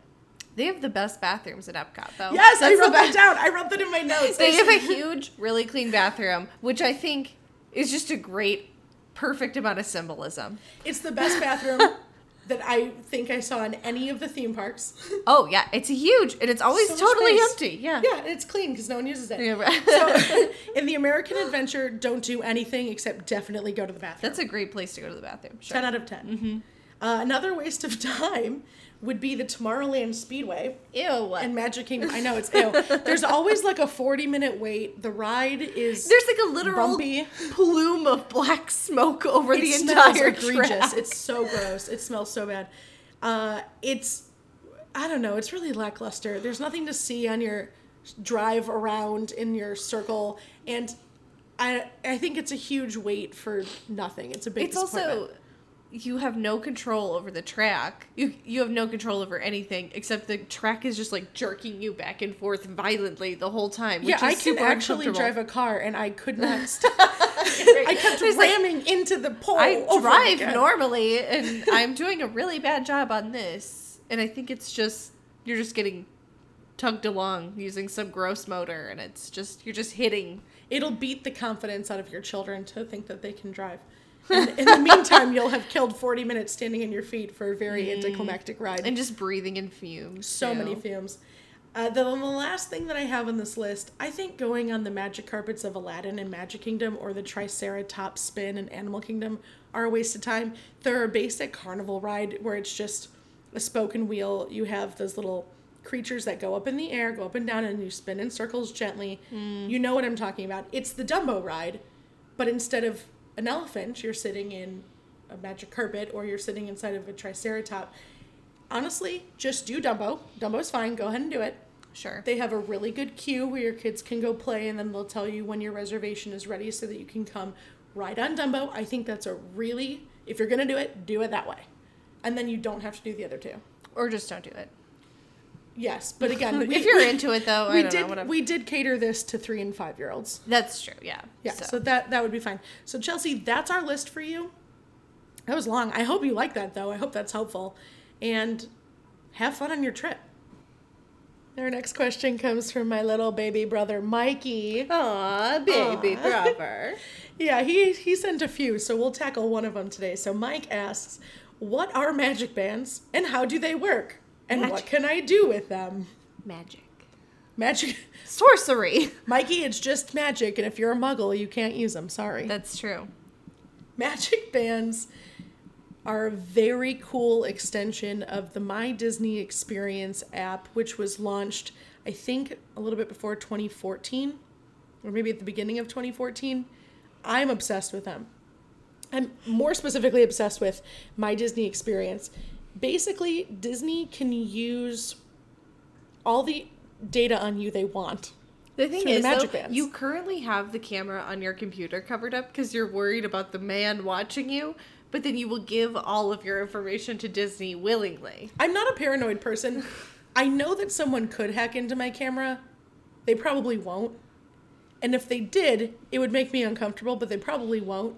They have the best bathrooms at Epcot, though. Yes, I That's the wrote that down. I wrote that in my notes. They have a huge, really clean bathroom, which I think is just a great, perfect amount of symbolism. It's the best bathroom that I think I saw in any of the theme parks. Oh yeah, it's huge, and it's always So totally empty. Yeah. yeah, and it's clean because no one uses it. Yeah, right. So, in the American Adventure, don't do anything except definitely go to the bathroom. That's a great place to go to the bathroom. Sure. 10 out of 10. Uh, another waste of time would be the Tomorrowland Speedway Ew. and Magic Kingdom. I know it's ew. There's always like a 40 minute wait. The ride is There's like a literal bumpy. plume of black smoke over It the smells entire egregious. track. It's so gross. It smells so bad. Uh, it's I don't know. It's really lackluster. There's nothing to see on your drive around in your circle, and I I think it's a huge wait for nothing. It's a big. It's also. You have no control over the track. You you have no control over anything except the track is just like jerking you back and forth violently the whole time. Which yeah. is I can actually drive a car, and I could not. St- I kept There's, like, ramming into the pole. I drive again. normally, and I'm doing a really bad job on this. And I think it's just you're just getting tugged along using some gross motor, and it's just you're just hitting. It'll beat the confidence out of your children to think that they can drive. And in the meantime, you'll have killed 40 minutes standing in your feet for a very anticlimactic ride. and just breathing in fumes. so too. many fumes. Uh, the, the last thing that I have on this list, I think going on the magic carpets of Aladdin and Magic Kingdom or the Triceratops spin in Animal Kingdom are a waste of time. They're a basic carnival ride where it's just a spoken wheel. You have those little creatures that go up in the air, go up and down, and you spin in circles gently. You know what I'm talking about. It's the Dumbo ride, but instead of an elephant, you're sitting in a magic carpet or you're sitting inside of a triceratop. honestly, just do Dumbo. Dumbo's fine. Go ahead and do it. Sure. They have a really good queue where your kids can go play, and then they'll tell you when your reservation is ready so that you can come ride on Dumbo. I think that's a really, if you're going to do it, do it that way. And then you don't have to do the other two. or just don't do it. Yes, but again, we, if you're into it, though, I we don't did know. We did cater this to three and five year olds. That's true. Yeah. Yeah, so. So, that that would be fine. So Chelsea, that's our list for you. That was long. I hope you like that though. I hope that's helpful, and have fun on your trip. Our next question comes from my little baby brother Mikey. Aw, baby Aw. brother. Yeah, he he sent a few, so we'll tackle one of them today. So Mike asks, "What are magic bands and how do they work? And what can I do with them?" Magic. Magic, Sorcery. Mikey, it's just magic, and if you're a muggle, you can't use them. Sorry. That's true. Magic bands are a very cool extension of the My Disney Experience app, which was launched, I think, a little bit before 2014, or maybe at the beginning of 2014. I'm obsessed with them. I'm more specifically obsessed with My Disney Experience. Basically, Disney can use all the data on you they want. The thing the is, magic though, you currently have the camera on your computer covered up because you're worried about the man watching you, but then you will give all of your information to Disney willingly. I'm not a paranoid person. I know that someone could hack into my camera. They probably won't. And if they did, it would make me uncomfortable, but they probably won't.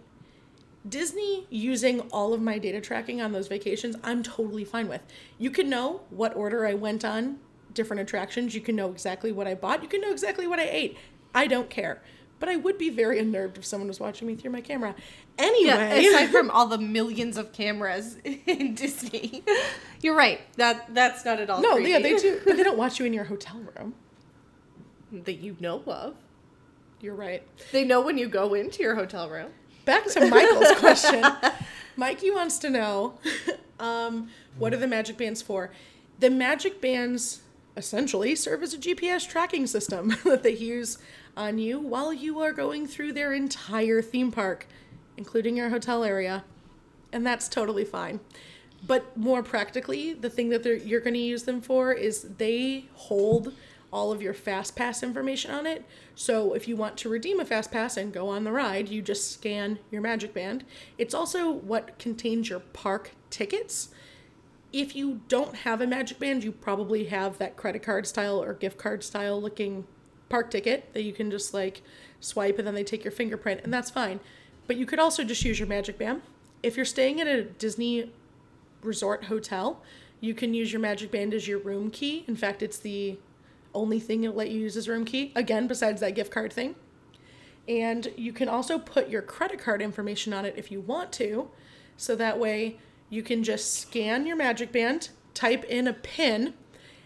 Disney using all of my data tracking on those vacations, I'm totally fine with. You can know what order I went on different attractions. You can know exactly what I bought. You can know exactly what I ate. I don't care. But I would be very unnerved if someone was watching me through my camera. Anyway, Yeah, aside from all the millions of cameras in Disney, you're right. That that's not at all. no, creepy. yeah, they do, but they don't watch you in your hotel room. that you know of. You're right. They know when you go into your hotel room. Back to Michael's question. Mikey wants to know um, what are the magic bands for? The magic bands essentially serve as a GPS tracking system that they use on you while you are going through their entire theme park, including your hotel area. And that's totally fine. But more practically, the thing that they're, you're going to use them for is they hold all of your fast pass information on it. So if you want to redeem a fast pass and go on the ride, you just scan your magic band. It's also what contains your park tickets. If you don't have a magic band, you probably have that credit card style or gift card style looking park ticket that you can just like swipe and then they take your fingerprint and that's fine. But you could also just use your magic band. If you're staying at a Disney resort hotel, you can use your magic band as your room key. In fact, it's the only thing it'll let you use as room key. Again, besides that gift card thing. And you can also put your credit card information on it if you want to. So that way you can just scan your magic band, type in a PIN,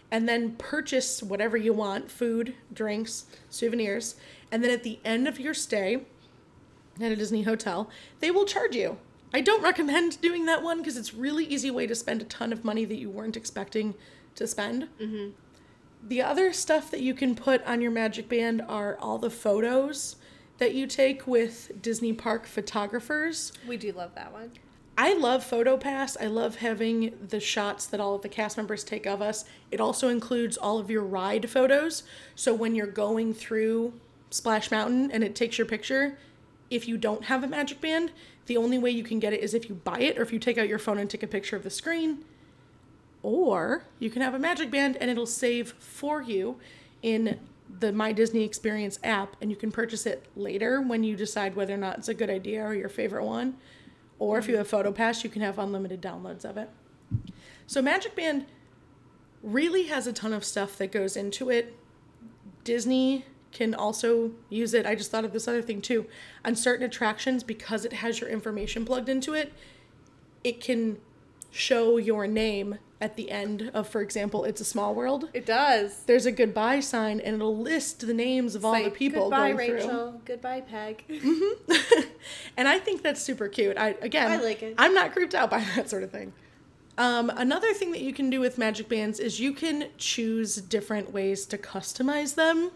and then purchase whatever you want food, drinks, souvenirs. And then at the end of your stay at a Disney hotel, they will charge you. I don't recommend doing that one because it's really easy way to spend a ton of money that you weren't expecting to spend. Mm-hmm. The other stuff that you can put on your magic band are all the photos that you take with Disney park photographers. We do love that one. I love PhotoPass. I love having the shots that all of the cast members take of us. It also includes all of your ride photos. So when you're going through Splash Mountain and it takes your picture, if you don't have a magic band, the only way you can get it is if you buy it or if you take out your phone and take a picture of the screen. Or you can have a magic band and it'll save for you in the My Disney Experience app and you can purchase it later when you decide whether or not it's a good idea or your favorite one. Or if you have PhotoPass, you can have unlimited downloads of it. So Magic Band really has a ton of stuff that goes into it. Disney can also use it. I just thought of this other thing too. On certain attractions, because it has your information plugged into it, it can show your name at the end of, for example, It's a Small World. It does. There's a goodbye sign and it'll list the names of all the people Goodbye, going through. Rachel. Goodbye, Peg. and I think that's super cute. I again, I like it. I'm not creeped out by that sort of thing. Um, another thing that you can do with magic bands is you can choose different ways to customize them,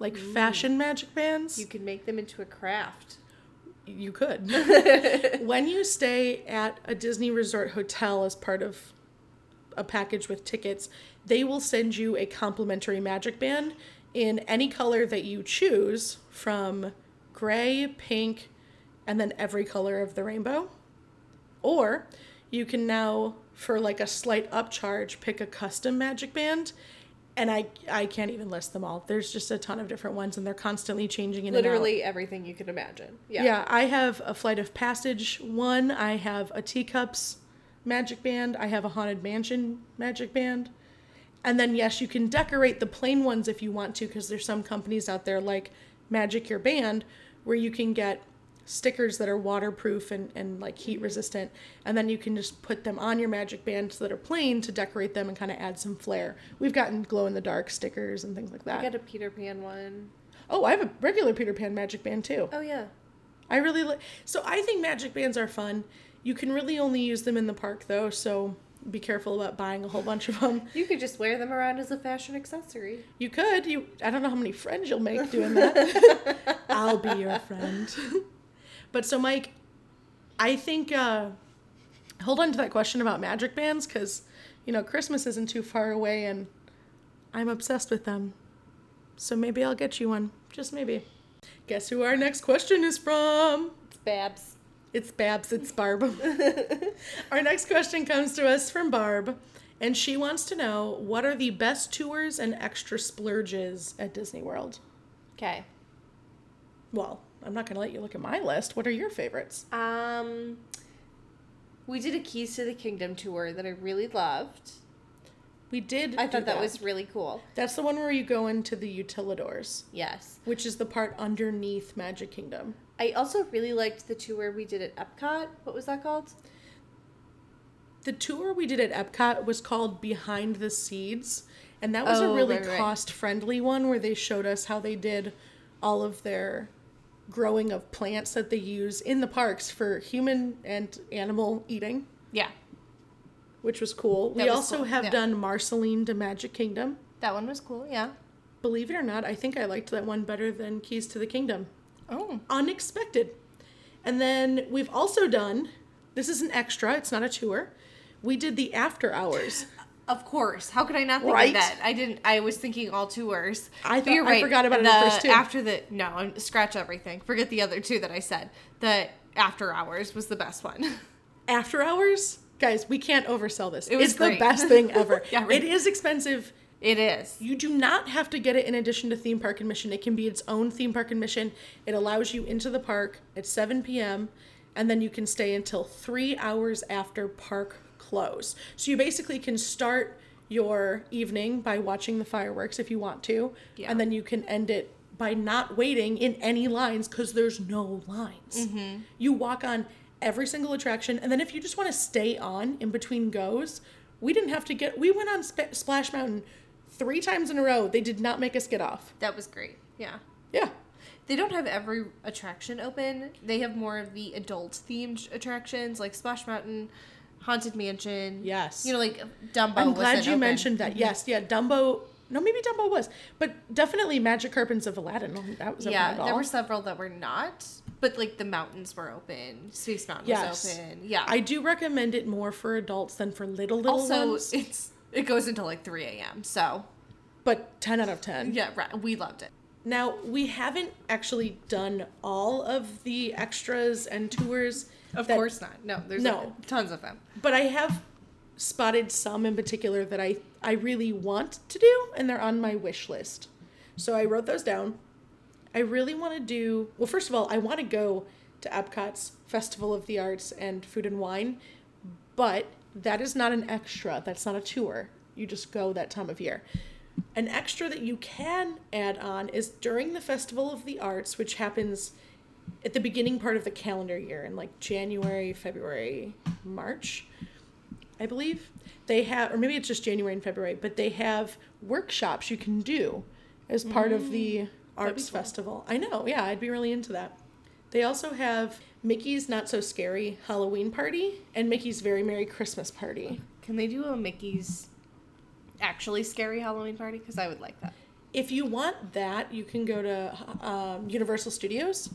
like fashion magic bands. You can make them into a craft. You could. when you stay at a Disney Resort hotel as part of a package with tickets, they will send you a complimentary magic band in any color that you choose from gray, pink, and then every color of the rainbow. Or you can now, for like a slight upcharge, pick a custom magic band. And I, I can't even list them all. There's just a ton of different ones, and they're constantly changing in. Literally everything you can imagine. Yeah. Yeah. I have a Flight of Passage one. I have a Teacups magic band. I have a Haunted Mansion magic band. And then, yes, you can decorate the plain ones if you want to, because there's some companies out there like Magic Your Band where you can get stickers that are waterproof and, and like heat resistant. And then you can just put them on your magic bands that are plain to decorate them and kind of add some flair. We've gotten glow in the dark stickers and things like that I got a Peter Pan one. Oh, I have a regular Peter Pan magic band too. Oh yeah. I really like. So I think magic bands are fun. You can really only use them in the park though, so be careful about buying a whole bunch of them. You could just wear them around as a fashion accessory. You could. You. I don't know how many friends you'll make doing that. I'll be your friend. but so Mike, I think. uh Hold on to that question about magic bands, because you know Christmas isn't too far away, and I'm obsessed with them. So maybe I'll get you one. Just maybe. Guess who our next question is from? It's Babs. It's Babs, it's Barb. Our next question comes to us from Barb, and she wants to know what are the best tours and extra splurges at Disney World? Okay. Well, I'm not going to let you look at my list. What are your favorites? Um, we did a Keys to the Kingdom tour that I really loved. We did. I thought that was really cool. That's the one where you go into the utilidors, Yes. which is the part underneath Magic Kingdom. I also really liked the tour we did at Epcot. What was that called? The tour we did at Epcot was called Behind the Seeds, and that was Oh, a really right, right. cost friendly one where they showed us how they did all of their growing of plants that they use in the parks for human and animal eating, Yeah. which was cool. That we was also cool, have yeah. done Marceline to Magic Kingdom. That one was cool, yeah. Believe it or not, I think I liked that one better than Keys to the Kingdom. Oh. unexpected. And then we've also done this is an extra, it's not a tour. We did the after hours. Of course. How could I not think Right? of that? I didn't. I was thinking all tours. I thought- you're I forgot about it at first, too. After the no, I'm- scratch everything. Forget the other two that I said. The after hours was the best one. After hours? Guys, we can't oversell this. It was it's the best thing ever. Yeah, right. It is expensive. it is. You do not have to get it in addition to theme park admission. It can be its own theme park admission. It allows you into the park at 7 p.m. and then you can stay until three hours after park close. So you basically can start your evening by watching the fireworks if you want to, Yeah. and then you can end it by not waiting in any lines because there's no lines. Mm-hmm. You walk on every single attraction, and then if you just want to stay on in between goes, we didn't have to get. We went on Sp- Splash Mountain three times in a row. They did not make us get off. That was great. Yeah. Yeah. They don't have every attraction open. They have more of the adult themed attractions like Splash Mountain, Haunted Mansion. Yes. You know, like Dumbo. I'm glad you open. mentioned that. Mm-hmm. Yes, yeah, Dumbo. No, maybe Dumbo was, but definitely Magic Carpets of Aladdin. That was Yeah, there were several that were not, but like the mountains were open. Space Mountain Yes. was open. Yeah. I do recommend it more for adults than for little little also ones. it's it goes until like 3 a.m. So But ten out of ten. yeah, right. We loved it. Now we haven't actually done all of the extras and tours. Of that- course not. No, there's No. tons of them. but I have spotted some in particular that I I really want to do, and they're on my wish list. So I wrote those down. I really want to do well. First of all, I want to go to Epcot's Festival of the Arts and Food and Wine, but that is not an extra. That's not a tour. You just go that time of year. An extra that you can add on is during the Festival of the Arts, which happens at the beginning part of the calendar year in like January, February, March. I believe they have, or maybe it's just January and February, but they have workshops you can do as part of the arts cool. festival. I know, yeah, I'd be really into that. They also have Mickey's Not So Scary Halloween Party and Mickey's Very Merry Christmas Party. Can they do a Mickey's actually scary Halloween party? Because I would like that. If you want that, you can go to um, Universal Studios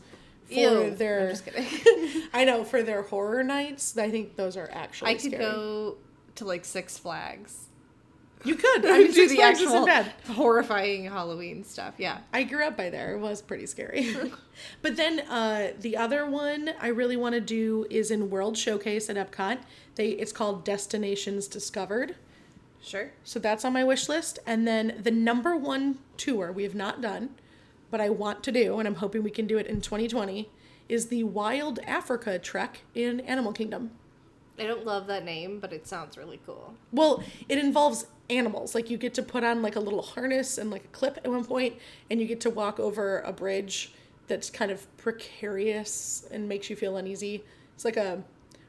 for Ew. their. I'm just kidding. I know for their horror nights. I think those are actually. I could scary. go to like Six Flags. You could. I mean, do the actual horrifying Halloween stuff. Yeah. I grew up by there. It was pretty scary. but then uh, the other one I really want to do is in World Showcase at Epcot. They it's called Destinations Discovered. Sure. So that's on my wish list. And then the number one tour we have not done, but I want to do, and I'm hoping we can do it in 2020, is the Wild Africa Trek in Animal Kingdom. I don't love that name, but it sounds really cool. Well, it involves animals. Like you get to put on like a little harness and like a clip at one point, and you get to walk over a bridge that's kind of precarious and makes you feel uneasy. It's like a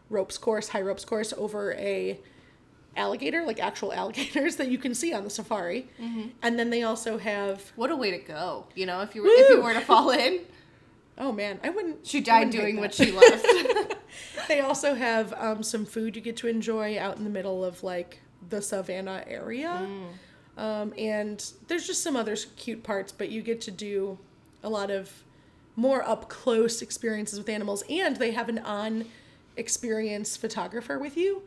ropes course, high ropes course over a alligator, like actual alligators that you can see on the safari. And then they also have What a way to go! You know, if you were if you were to fall in, oh man, I wouldn't. she died wouldn't doing what she loved. They also have um, some food you get to enjoy out in the middle of like the savannah area. Um, and there's just some other cute parts, but you get to do a lot of more up close experiences with animals. And they have an on experience photographer with you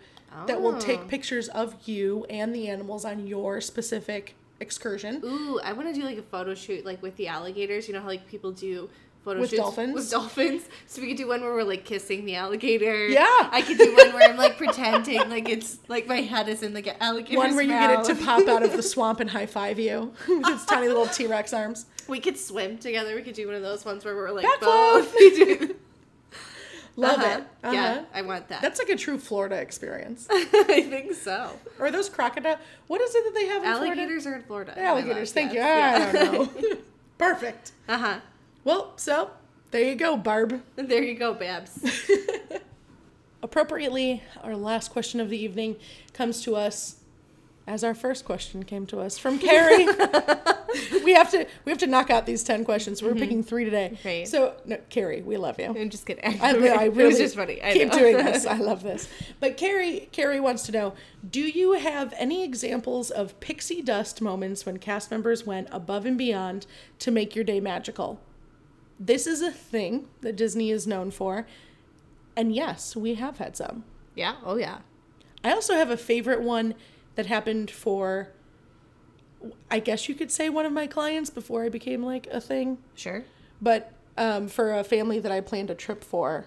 that will Oh. take pictures of you and the animals on your specific excursion. Ooh, I want to do like a photo shoot like with the alligators. You know how like people do photo With shoots dolphins? with dolphins. So we could do one where we're like kissing the alligator. Yeah. I could do one where I'm like pretending like it's like my head is in the ga- alligator's One where you get it to pop out of the swamp and high five you with its tiny little T Rex arms. We could swim together. We could do one of those ones where we're like Back both. Love Uh-huh. it. Uh-huh. Yeah, I want that. That's like a true Florida experience. I think so. Or those crocodile. What is it that they have in Florida? Alligators are in Florida. Alligators. Thank you. Yeah. I don't know. Perfect. Uh huh. Well, so there you go, Barb. There you go, Babs. Appropriately, our last question of the evening comes to us as our first question came to us from Carrie. we have to we have to knock out these ten questions. We're picking three today. Mm-hmm. Right. So, no, Carrie, we love you. I'm just kidding. I, I really it was just funny. I keep know. doing this. I love this. But Carrie, Carrie wants to know: Do you have any examples of pixie dust moments when cast members went above and beyond to make your day magical? This is a thing that Disney is known for, and yes, we have had some. yeah. Oh yeah. I also have a favorite one that happened for. I guess you could say one of my clients before I became like a thing. Sure. But um, for a family that I planned a trip for,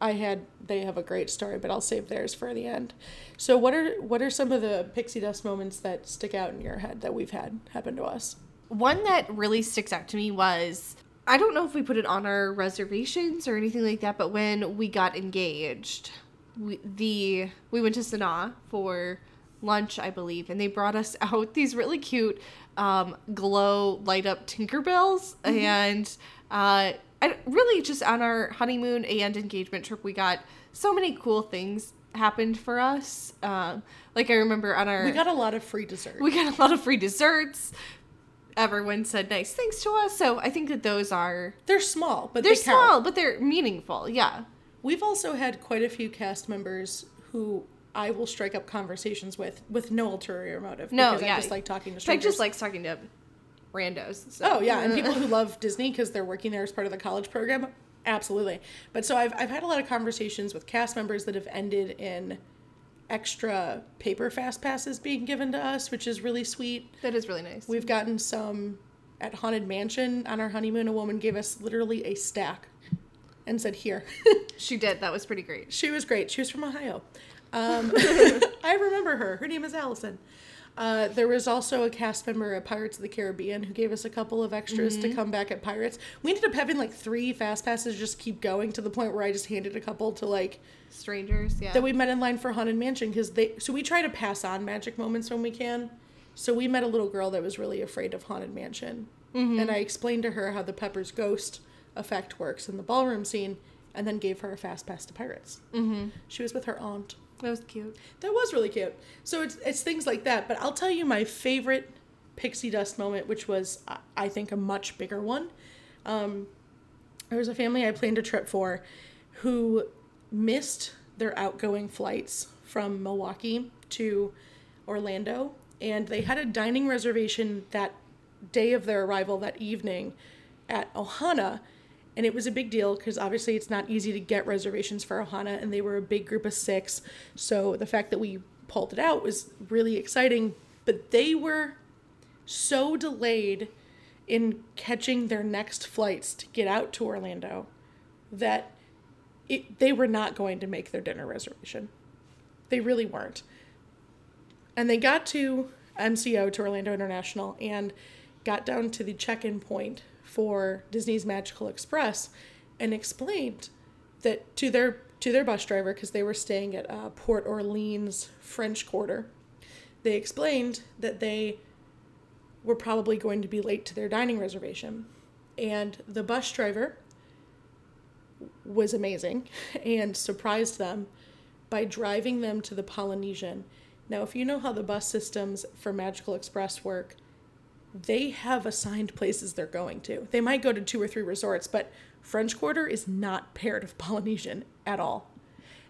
I had they have a great story, but I'll save theirs for the end. So what are what are some of the pixie dust moments that stick out in your head that we've had happen to us? One that really sticks out to me was I don't know if we put it on our reservations or anything like that, but when we got engaged, we, the we went to Sanaa for lunch, I believe, and they brought us out these really cute um, glow light up Tinkerbells, and uh, I, really just on our honeymoon and engagement trip, we got so many cool things happened for us. Um, like I remember on our We got a lot of free dessert. we got a lot of free desserts. Everyone said nice things to us, so I think that those are they're small, but they're they count. small, but they're meaningful. Yeah, We've also had quite a few cast members who I will strike up conversations with with no ulterior motive. No, because yeah. I just like talking to I strangers. just likes talking to randos. So. Oh yeah, and people who love Disney because they're working there as part of the college program, absolutely. But so I've I've had a lot of conversations with cast members that have ended in extra paper fast passes being given to us, which is really sweet. that is really nice. We've gotten some at Haunted Mansion on our honeymoon. A woman gave us literally a stack and said, "Here." she did. That was pretty great. She was great. She was from Ohio. Um, I remember her. Her name is Allison. Uh, there was also a cast member at Pirates of the Caribbean who gave us a couple of extras to come back at Pirates. We ended up having like three fast passes just keep going to the point where I just handed a couple to like Strangers, yeah. that we met in line for Haunted Mansion because they so we try to pass on magic moments when we can. So we met a little girl that was really afraid of Haunted Mansion, and I explained to her how the Pepper's ghost effect works in the ballroom scene, and then gave her a fast pass to Pirates. Mm-hmm. She was with her aunt. That was cute. That was really cute. So it's it's things like that. But I'll tell you my favorite pixie dust moment, which was I- think a much bigger one. Um, there was a family I planned a trip for, who missed their outgoing flights from Milwaukee to Orlando, and they had a dining reservation that day of their arrival that evening at Ohana. And it was a big deal because obviously it's not easy to get reservations for Ohana, and they were a big group of six. So the fact that we pulled it out was really exciting. But they were so delayed in catching their next flights to get out to Orlando that it, they were not going to make their dinner reservation. They really weren't. And they got to MCO, to Orlando International, and got down to the check in point for Disney's Magical Express and explained that to their to their bus driver because they were staying at uh, Port Orleans French Quarter. They explained that they were probably going to be late to their dining reservation, and the bus driver was amazing and surprised them by driving them to the Polynesian. Now, if you know how the bus systems for Magical Express work, they have assigned places they're going to. They might go to two or three resorts, but French Quarter is not paired of Polynesian at all.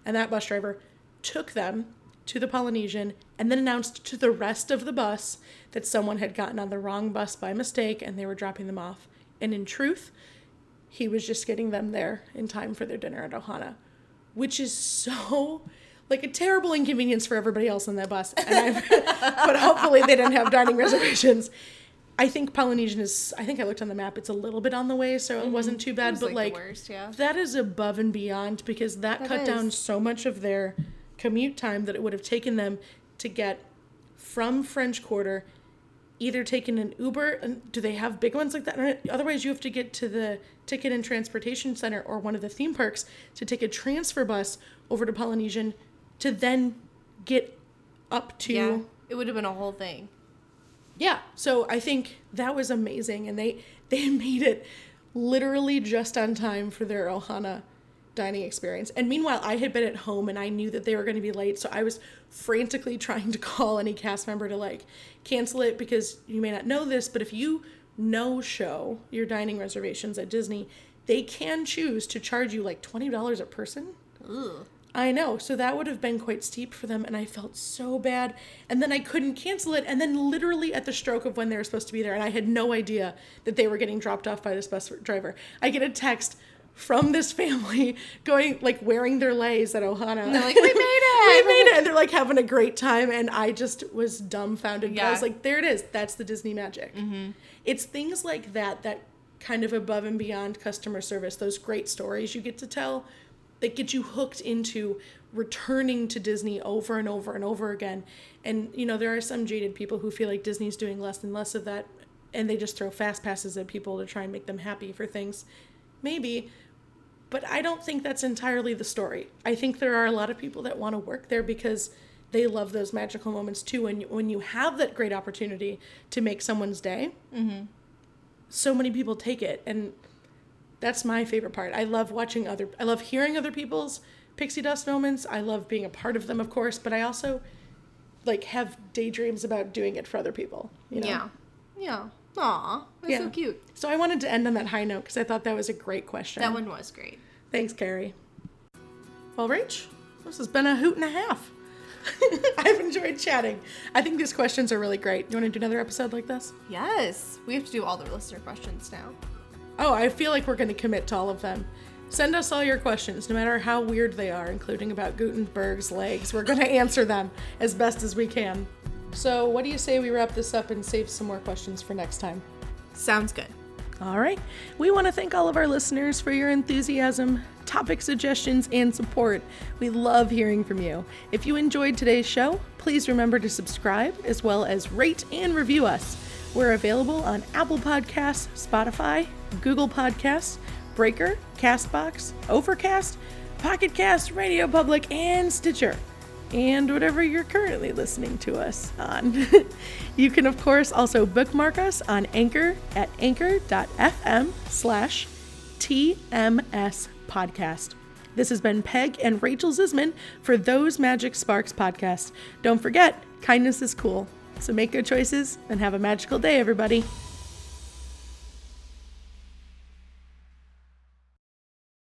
And that bus driver took them to the Polynesian and then announced to the rest of the bus that someone had gotten on the wrong bus by mistake and they were dropping them off. And in truth, he was just getting them there in time for their dinner at Ohana, which is so like a terrible inconvenience for everybody else on that bus. But hopefully they didn't have dining reservations. I think Polynesian is. I think I looked on the map. It's a little bit on the way, so it mm-hmm. wasn't too bad. was, but like, like, worst, yeah. that is above and beyond because that, That cut down so much of their commute time that it would have taken them to get from French Quarter, either taking an Uber. And do they have big ones like that? Otherwise, you have to get to the Ticket and Transportation Center or one of the theme parks to take a transfer bus over to Polynesian to then get up to Yeah. It would have been a whole thing. Yeah so i think that was amazing and they they made it literally just on time for their ohana dining experience and meanwhile i had been at home and i knew that they were going to be late so i was frantically trying to call any cast member to like cancel it because you may not know this but if you no show your dining reservations at disney they can choose to charge you like $20 a person Ugh. I know. So that would have been quite steep for them, and I felt so bad. And then I couldn't cancel it. And then, literally, at the stroke of when they were supposed to be there, and I had no idea that they were getting dropped off by this bus driver, I get a text from this family going, like, wearing their leis at Ohana. And they're like, "We made it. we made it. And they're like having a great time. And I just was dumbfounded. Yeah. I was like, there it is. That's the Disney magic. Mm-hmm. It's things like that that kind of above and beyond customer service, those great stories you get to tell that get you hooked into returning to Disney over and over and over again. And you know, there are some jaded people who feel like Disney's doing less and less of that and they just throw fast passes at people to try and make them happy for things. Maybe, but I don't think that's entirely the story. I think there are a lot of people that want to work there because they love those magical moments too. And when you have that great opportunity to make someone's day, mm-hmm. so many people take it. And that's my favorite part. I love watching other, I love hearing other people's pixie dust moments. I love being a part of them, of course, but I also like have daydreams about doing it for other people. You know? Yeah. Yeah. Aw. That's so cute. So I wanted to end on that high note because I thought that was a great question. That one was great. Thanks, Carrie. Well, Rach, this has been a hoot and a half. I've enjoyed chatting. I think these questions are really great. You want to do another episode like this? Yes. We have to do all the listener questions now. Oh, I feel like we're going to commit to all of them. Send us all your questions, no matter how weird they are, including about Gutenberg's legs. We're going to answer them as best as we can. So, what do you say we wrap this up and save some more questions for next time? Sounds good. All right. We want to thank all of our listeners for your enthusiasm, topic suggestions, and support. We love hearing from you. If you enjoyed today's show, please remember to subscribe as well as rate and review us. We're available on Apple Podcasts, Spotify, Google Podcasts, Breaker, Castbox, Overcast, Pocket Cast, Radio Public, and Stitcher and whatever you're currently listening to us on. you can, of course, also bookmark us on Anchor at anchor.fm slash TMS podcast. This has been Peg and Rachel Zisman for Those Magic Sparks podcast. Don't forget, kindness is cool. So make good choices and have a magical day, everybody.